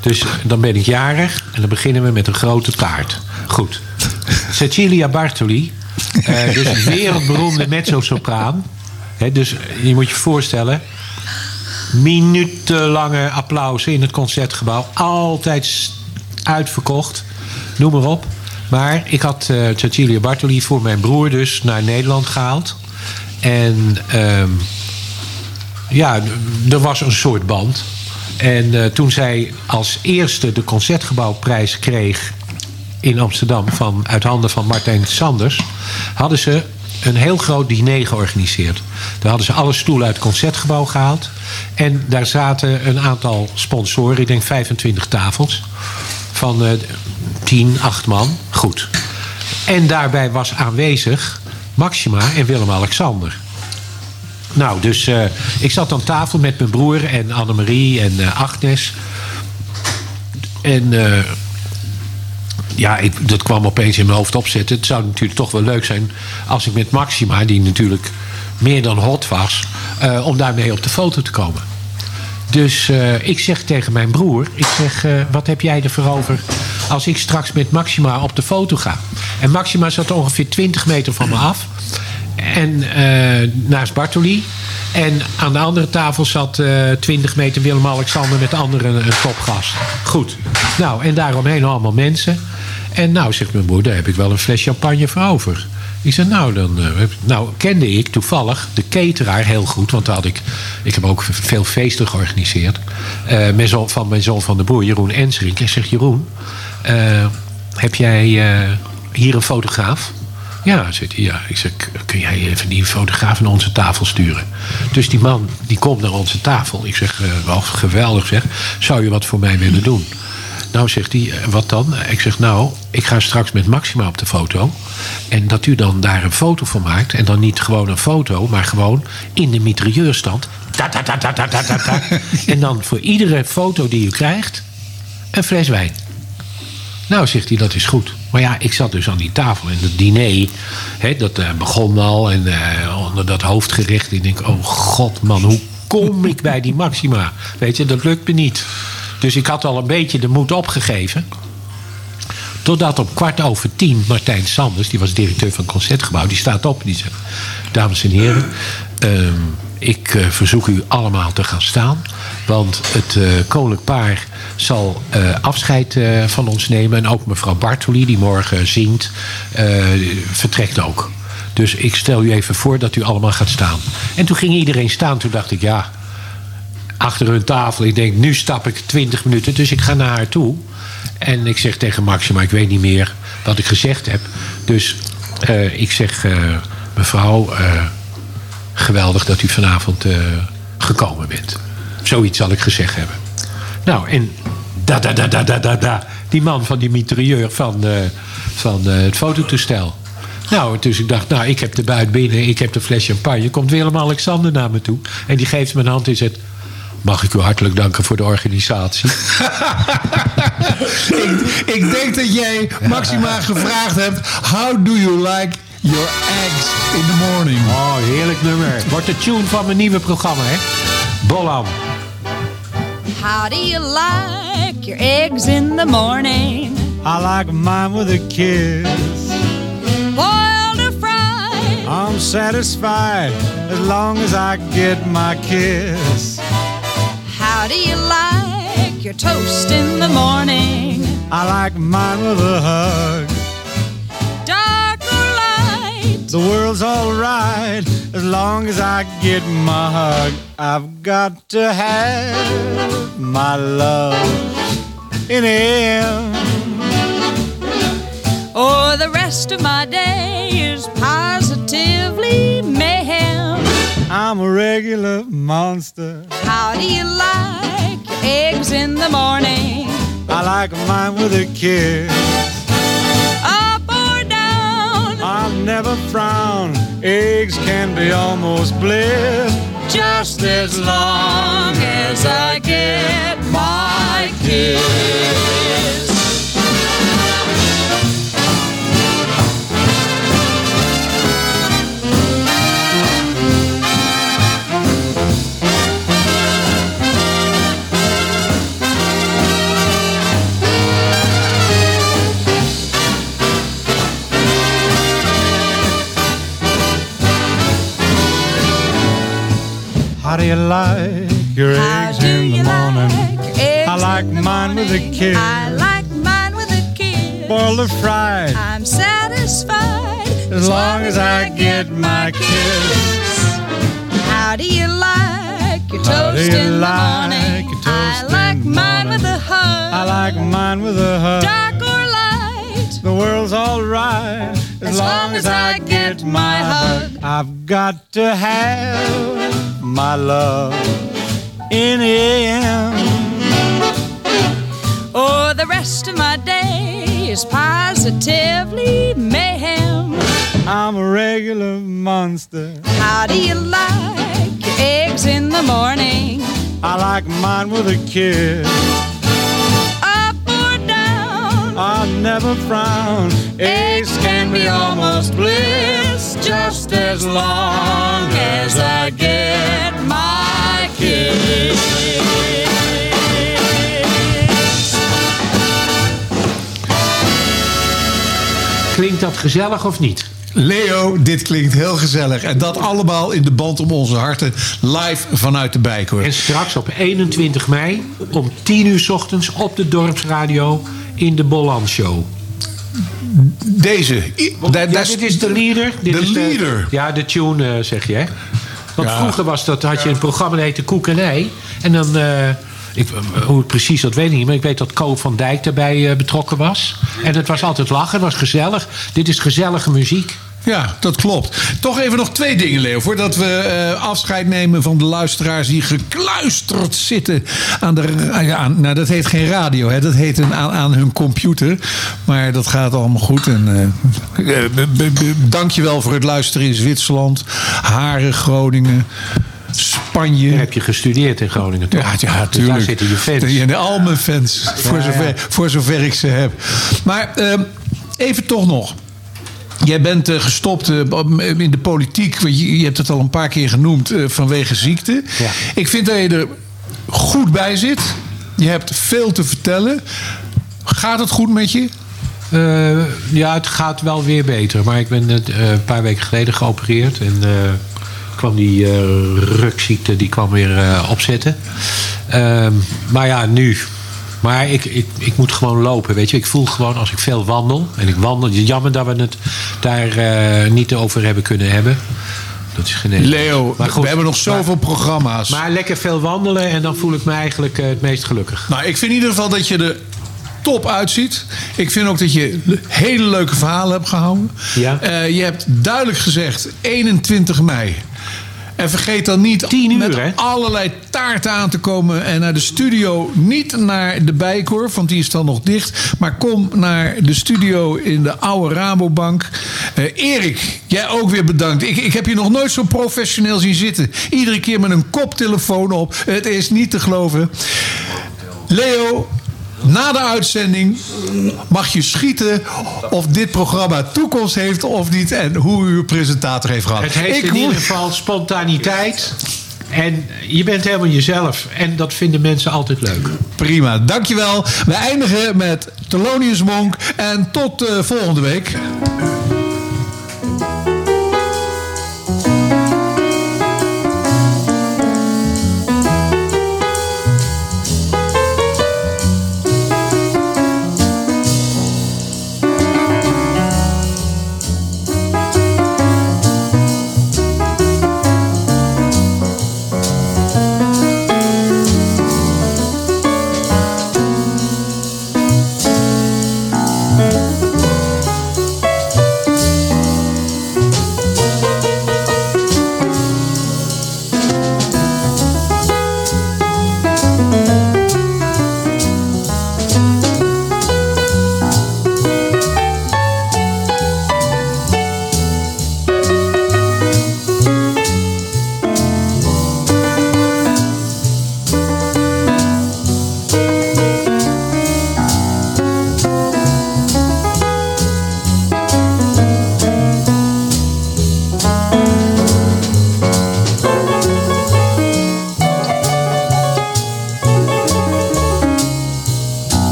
Dus dan ben ik jarig en dan beginnen we met een grote taart. Goed. Cecilia Bartoli, dus wereldberoemde mezzo-sopraan. Dus je moet je voorstellen, minutenlange applausen in het concertgebouw. Altijd uitverkocht, noem maar op. Maar ik had eh, Cecilia Bartoli voor mijn broer dus naar Nederland gehaald. En ehm, ja, er was een soort band. En eh, toen zij als eerste de Concertgebouwprijs kreeg in Amsterdam van, uit handen van Martijn Sanders, hadden ze een heel groot diner georganiseerd. Daar hadden ze alle stoelen uit het Concertgebouw gehaald. En daar zaten een aantal sponsoren, ik denk 25 tafels, van eh 10, 8 man. Goed. En daarbij was aanwezig Maxima en Willem-Alexander. Nou, dus eh, ik zat aan tafel met mijn broer en Annemarie en eh, Agnes. En eh, ja, ik, dat kwam opeens in mijn hoofd opzetten. Het zou natuurlijk toch wel leuk zijn als ik met Maxima, die natuurlijk meer dan hot was, om daarmee op de foto te komen. Dus eh, ik zeg tegen mijn broer, ik zeg, eh, wat heb jij ervoor over als ik straks met Maxima op de foto ga? En Maxima zat ongeveer 20 meter van me af. En eh, naast Bartoli. En aan de andere tafel zat eh 20 meter Willem-Alexander met anderen een topgast. Goed. Nou, en daaromheen allemaal mensen. En nou, zegt mijn broer, daar heb ik wel een fles champagne voor over. Ik zei, nou, dan, eh, nou kende ik toevallig de cateraar heel goed. Want had ik, ik heb ook veel feesten georganiseerd. Eh, mijn zoon, van mijn zoon van de broer, Jeroen Ensrink. Ik zeg, Jeroen, eh, heb jij eh, hier een fotograaf? Ja, zegt hij, ja. Ik zeg, "K- kun jij even die fotograaf naar onze tafel sturen? Dus die man, die komt naar onze tafel. Ik zeg, eh, wel geweldig zeg. Zou je wat voor mij willen doen? Nou, zegt hij, "Eh, wat dan? Ik zeg, nou, ik ga straks met Maxima op de foto. En dat u dan daar een foto van maakt. En dan niet gewoon een foto, maar gewoon in de mitrailleurstand. Ta, ta, ta, ta, ta, ta, ta, ta. en dan voor iedere foto die u krijgt, een fles wijn. Nou, zegt hij, dat is goed. Maar ja, ik zat dus aan die tafel en het diner, hè, dat eh, begon al. En eh, onder dat hoofdgerecht, ik denk, oh god man, hoe kom ik bij die Maxima? Weet je, dat lukt me niet. Dus ik had al een beetje de moed opgegeven. Totdat om kwart over tien Martijn Sanders, die was directeur van het Concertgebouw, die staat op en die zegt: Dames en heren, ehm, ik eh, verzoek u allemaal te gaan staan. Want het eh koninklijk paar zal eh, afscheid van ons nemen. En ook mevrouw Bartoli, die morgen zingt, vertrekt ook. Dus ik stel u even voor dat u allemaal gaat staan. En toen ging iedereen staan. Toen dacht ik, ja, achter hun tafel. Ik denk, nu stap ik 20 minuten. Dus ik ga naar haar toe. En ik zeg tegen Maxima, ik weet niet meer wat ik gezegd heb. Dus eh, ik zeg, eh, mevrouw, eh, geweldig dat u vanavond gekomen bent. Zoiets zal ik gezegd hebben. Nou, en da da da da da da da. Die man van die mitrailleur van, van het fototoestel. Nou, dus ik dacht, nou, ik heb de buit binnen, ik heb de fles champagne. Komt Willem-Alexander naar me toe. En die geeft me een hand en zegt... Mag ik u hartelijk danken voor de organisatie? ik, ik denk dat jij Maxima gevraagd hebt... How do you like your eggs in the morning? Oh, heerlijk nummer. Wordt de tune van mijn nieuwe programma, hè? Bollam. How do you like your eggs in the morning? I like mine with a kiss. Boiled or fried? I'm satisfied as long as I get my kiss. How do you like your toast in the morning? I like mine with a hug. Dark or light? The world's alright as long as I get my hug. I've got to have my love in him. Or oh, the rest of my day is positively mayhem. I'm a regular monster. How do you like eggs in the morning? I like mine with a kiss. Up or down? I'll never frown. Eggs can be almost bliss. Just as long as I get my kiss. How do you like your How eggs in the you morning? like I like mine with a morning? kiss. I like mine with a kiss. Boiled or fried, I'm satisfied as long as I get my kiss. How do you like your How toast you in the morning? I like mine with a hug. I like mine with a hug. Dark or light? The world's alright as, long as I get my hug. I've got to have my love in the AM. Oh, the rest of my day is positively mayhem. I'm a regular monster. How do you like your eggs in the morning? I like mine with a kiss. I'll never frown. Eggs can be almost bliss, just as long as I get my kiss. Klinkt dat gezellig of niet? Leo, dit klinkt heel gezellig. En dat allemaal in de band om onze harten. Live vanuit de Bijkoor. En straks op 21 mei om 10 uur 's ochtends op de Dorpsradio in de Bolland Show. Deze. Ja, dit is de leader. Dit de is leader. ja, de tune eh, zeg je, hè? Want Ja. vroeger was dat, had je een programma dat heette Koek en Ei. En dan, eh, ik, hoe het precies, dat weet ik niet. Maar ik weet dat Ko van Dijk daarbij eh, betrokken was. En het was altijd lachen, het was gezellig. Dit is gezellige muziek. Ja, dat klopt. Toch even nog twee dingen, Leo. Voordat we eh, afscheid nemen van de luisteraars die gekluisterd zitten aan de. aan, nou, dat heet geen radio, hè? dat heet een, aan, aan hun computer. Maar dat gaat allemaal goed. En, eh eh, b- dankjewel voor het luisteren in Zwitserland, Haren, Groningen. Spanje. Heb je gestudeerd in Groningen, toch? Ja, ja, Dus tuurlijk. daar zitten je fans. Ja, al mijn fans. voor, ja. zover, voor zover ik ze heb. Maar ehm, even toch nog. Jij bent eh, gestopt eh, in de politiek. Je, je hebt het al een paar keer genoemd eh, vanwege ziekte. Ik vind dat je er goed bij zit. Je hebt veel te vertellen. Gaat het goed met je? Ja, het gaat wel weer beter. Maar ik ben net, een paar weken geleden geopereerd. En kwam die eh, rukziekte die kwam weer eh, opzetten. Ehm, maar ja, nu. Maar ik, ik, ik moet gewoon lopen, weet je. Ik voel gewoon als ik veel wandel. En ik wandel. Jammer dat we het daar eh, niet over hebben kunnen hebben. Dat is geen Leo, we hebben nog zoveel programma's. Maar lekker veel wandelen en dan voel ik me eigenlijk het meest gelukkig. Nou, ik vind in ieder geval dat je er top uitziet. Ik vind ook dat je hele leuke verhalen hebt gehouden. Ja. Eh, je hebt duidelijk gezegd 21 mei. En vergeet dan niet met allerlei taarten aan te komen en naar de studio. Niet naar de Bijkoor, want die is dan nog dicht. Maar kom naar de studio in de oude Rabobank. Eh, Erik, jij ook weer bedankt. Ik, ik heb je nog nooit zo professioneel zien zitten. Iedere keer met een koptelefoon op. Het is niet te geloven. Leo, na de uitzending mag je schieten of dit programma toekomst heeft of niet. En hoe uw presentator heeft gehad. Het heeft Ik in ieder geval spontaniteit. En je bent helemaal jezelf. En dat vinden mensen altijd leuk. Prima, dankjewel. We eindigen met Thelonious Monk. En tot eh, volgende week.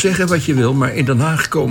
Zeggen wat je wil, maar in Den Haag